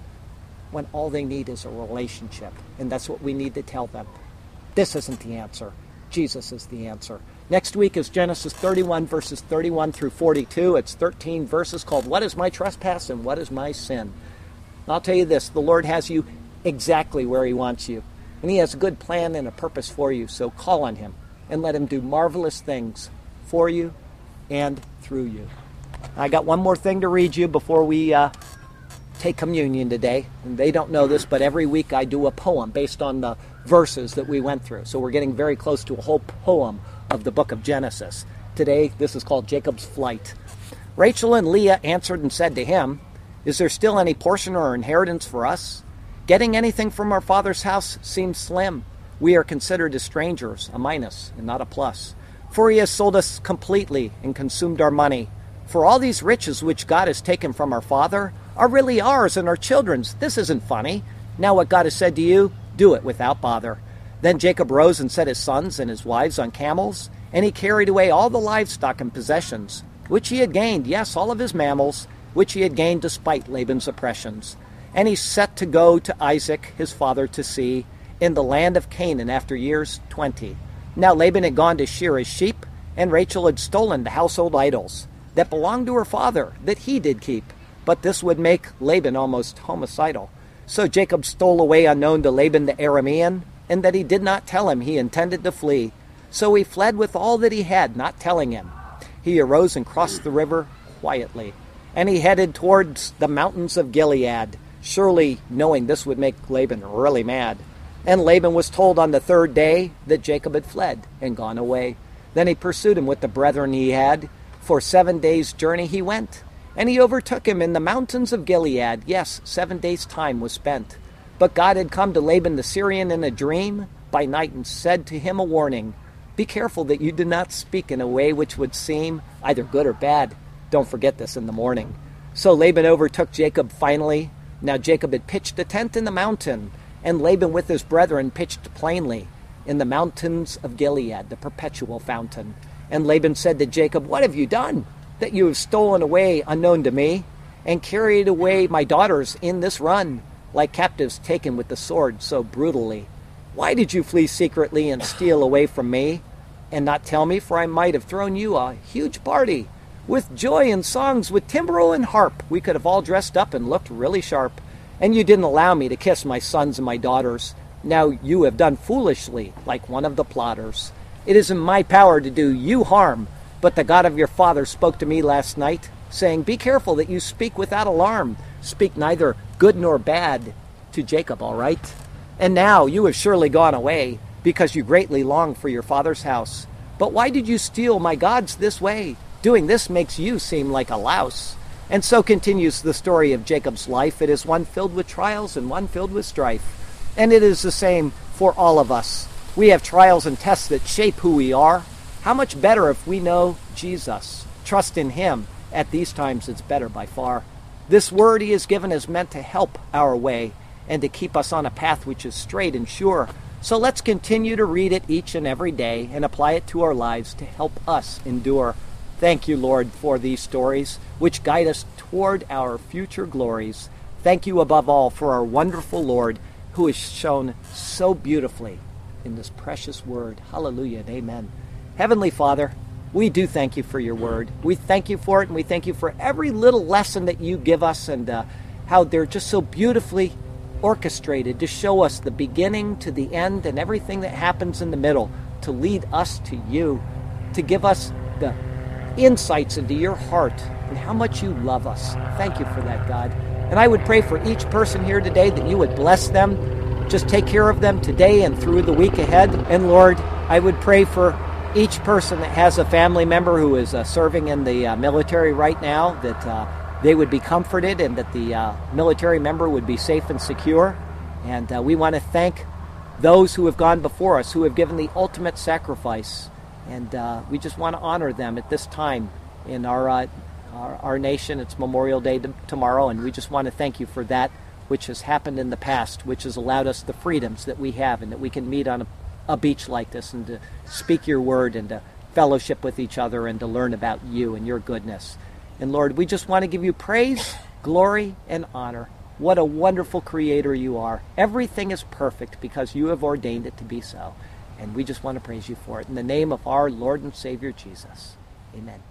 when all they need is a relationship. And that's what we need to tell them. This isn't the answer. Jesus is the answer. Next week is Genesis 31, verses 31 through 42. It's 13 verses called What is My Trespass and What is My Sin? I'll tell you this the Lord has you exactly where He wants you. And He has a good plan and a purpose for you. So call on Him and let Him do marvelous things for you and through you. I got one more thing to read you before we uh, take communion today. And they don't know this, but every week I do a poem based on the verses that we went through. So we're getting very close to a whole poem of the book of Genesis. Today, this is called Jacob's Flight. Rachel and Leah answered and said to him, Is there still any portion or inheritance for us? Getting anything from our father's house seems slim. We are considered as strangers, a minus and not a plus. For he has sold us completely and consumed our money. For all these riches which God has taken from our father are really ours and our children's. This isn't funny. Now, what God has said to you, do it without bother. Then Jacob rose and set his sons and his wives on camels, and he carried away all the livestock and possessions, which he had gained, yes, all of his mammals, which he had gained despite Laban's oppressions. And he set to go to Isaac, his father, to see, in the land of Canaan after years twenty. Now Laban had gone to shear his sheep, and Rachel had stolen the household idols that belonged to her father, that he did keep. But this would make Laban almost homicidal. So Jacob stole away unknown to Laban the Aramean, and that he did not tell him he intended to flee. So he fled with all that he had, not telling him. He arose and crossed the river quietly, and he headed towards the mountains of Gilead, surely knowing this would make Laban really mad. And Laban was told on the third day that Jacob had fled and gone away. Then he pursued him with the brethren he had. For seven days' journey he went, and he overtook him in the mountains of Gilead. Yes, seven days' time was spent. But God had come to Laban the Syrian in a dream by night and said to him a warning Be careful that you do not speak in a way which would seem either good or bad. Don't forget this in the morning. So Laban overtook Jacob finally. Now Jacob had pitched a tent in the mountain and Laban with his brethren pitched plainly in the mountains of Gilead, the perpetual fountain. And Laban said to Jacob, What have you done? That you have stolen away unknown to me, and carried away my daughters in this run, like captives taken with the sword so brutally. Why did you flee secretly and steal away from me, and not tell me? For I might have thrown you a huge party with joy and songs, with timbrel and harp. We could have all dressed up and looked really sharp and you didn't allow me to kiss my sons and my daughters. Now you have done foolishly, like one of the plotters. It is in my power to do you harm, but the God of your father spoke to me last night, saying, Be careful that you speak without alarm. Speak neither good nor bad to Jacob, all right? And now you have surely gone away, because you greatly long for your father's house. But why did you steal my gods this way? Doing this makes you seem like a louse. And so continues the story of Jacob's life. It is one filled with trials and one filled with strife. And it is the same for all of us. We have trials and tests that shape who we are. How much better if we know Jesus, trust in Him. At these times, it's better by far. This word He has given is meant to help our way and to keep us on a path which is straight and sure. So let's continue to read it each and every day and apply it to our lives to help us endure. Thank you, Lord, for these stories which guide us toward our future glories. Thank you above all for our wonderful Lord who is shown so beautifully in this precious word. Hallelujah and amen. Heavenly Father, we do thank you for your word. We thank you for it, and we thank you for every little lesson that you give us and uh, how they're just so beautifully orchestrated to show us the beginning to the end and everything that happens in the middle, to lead us to you, to give us the insights into your heart and how much you love us. Thank you for that, God. And I would pray for each person here today that you would bless them, just take care of them today and through the week ahead. And Lord, I would pray for each person that has a family member who is uh, serving in the uh, military right now, that uh, they would be comforted and that the uh, military member would be safe and secure. And uh, we want to thank those who have gone before us, who have given the ultimate sacrifice. And uh, we just want to honor them at this time in our, our, our, nation. It's Memorial Day tomorrow, and we just want to thank you for that which has happened in the past, which has allowed us the freedoms that we have and that we can meet on a a beach like this and to speak your word and to fellowship with each other and to learn about you and your goodness. And Lord, we just want to give you praise, glory, and honor. What a wonderful creator you are. Everything is perfect because you have ordained it to be so. And we just want to praise you for it. In the name of our Lord and Savior Jesus. Amen.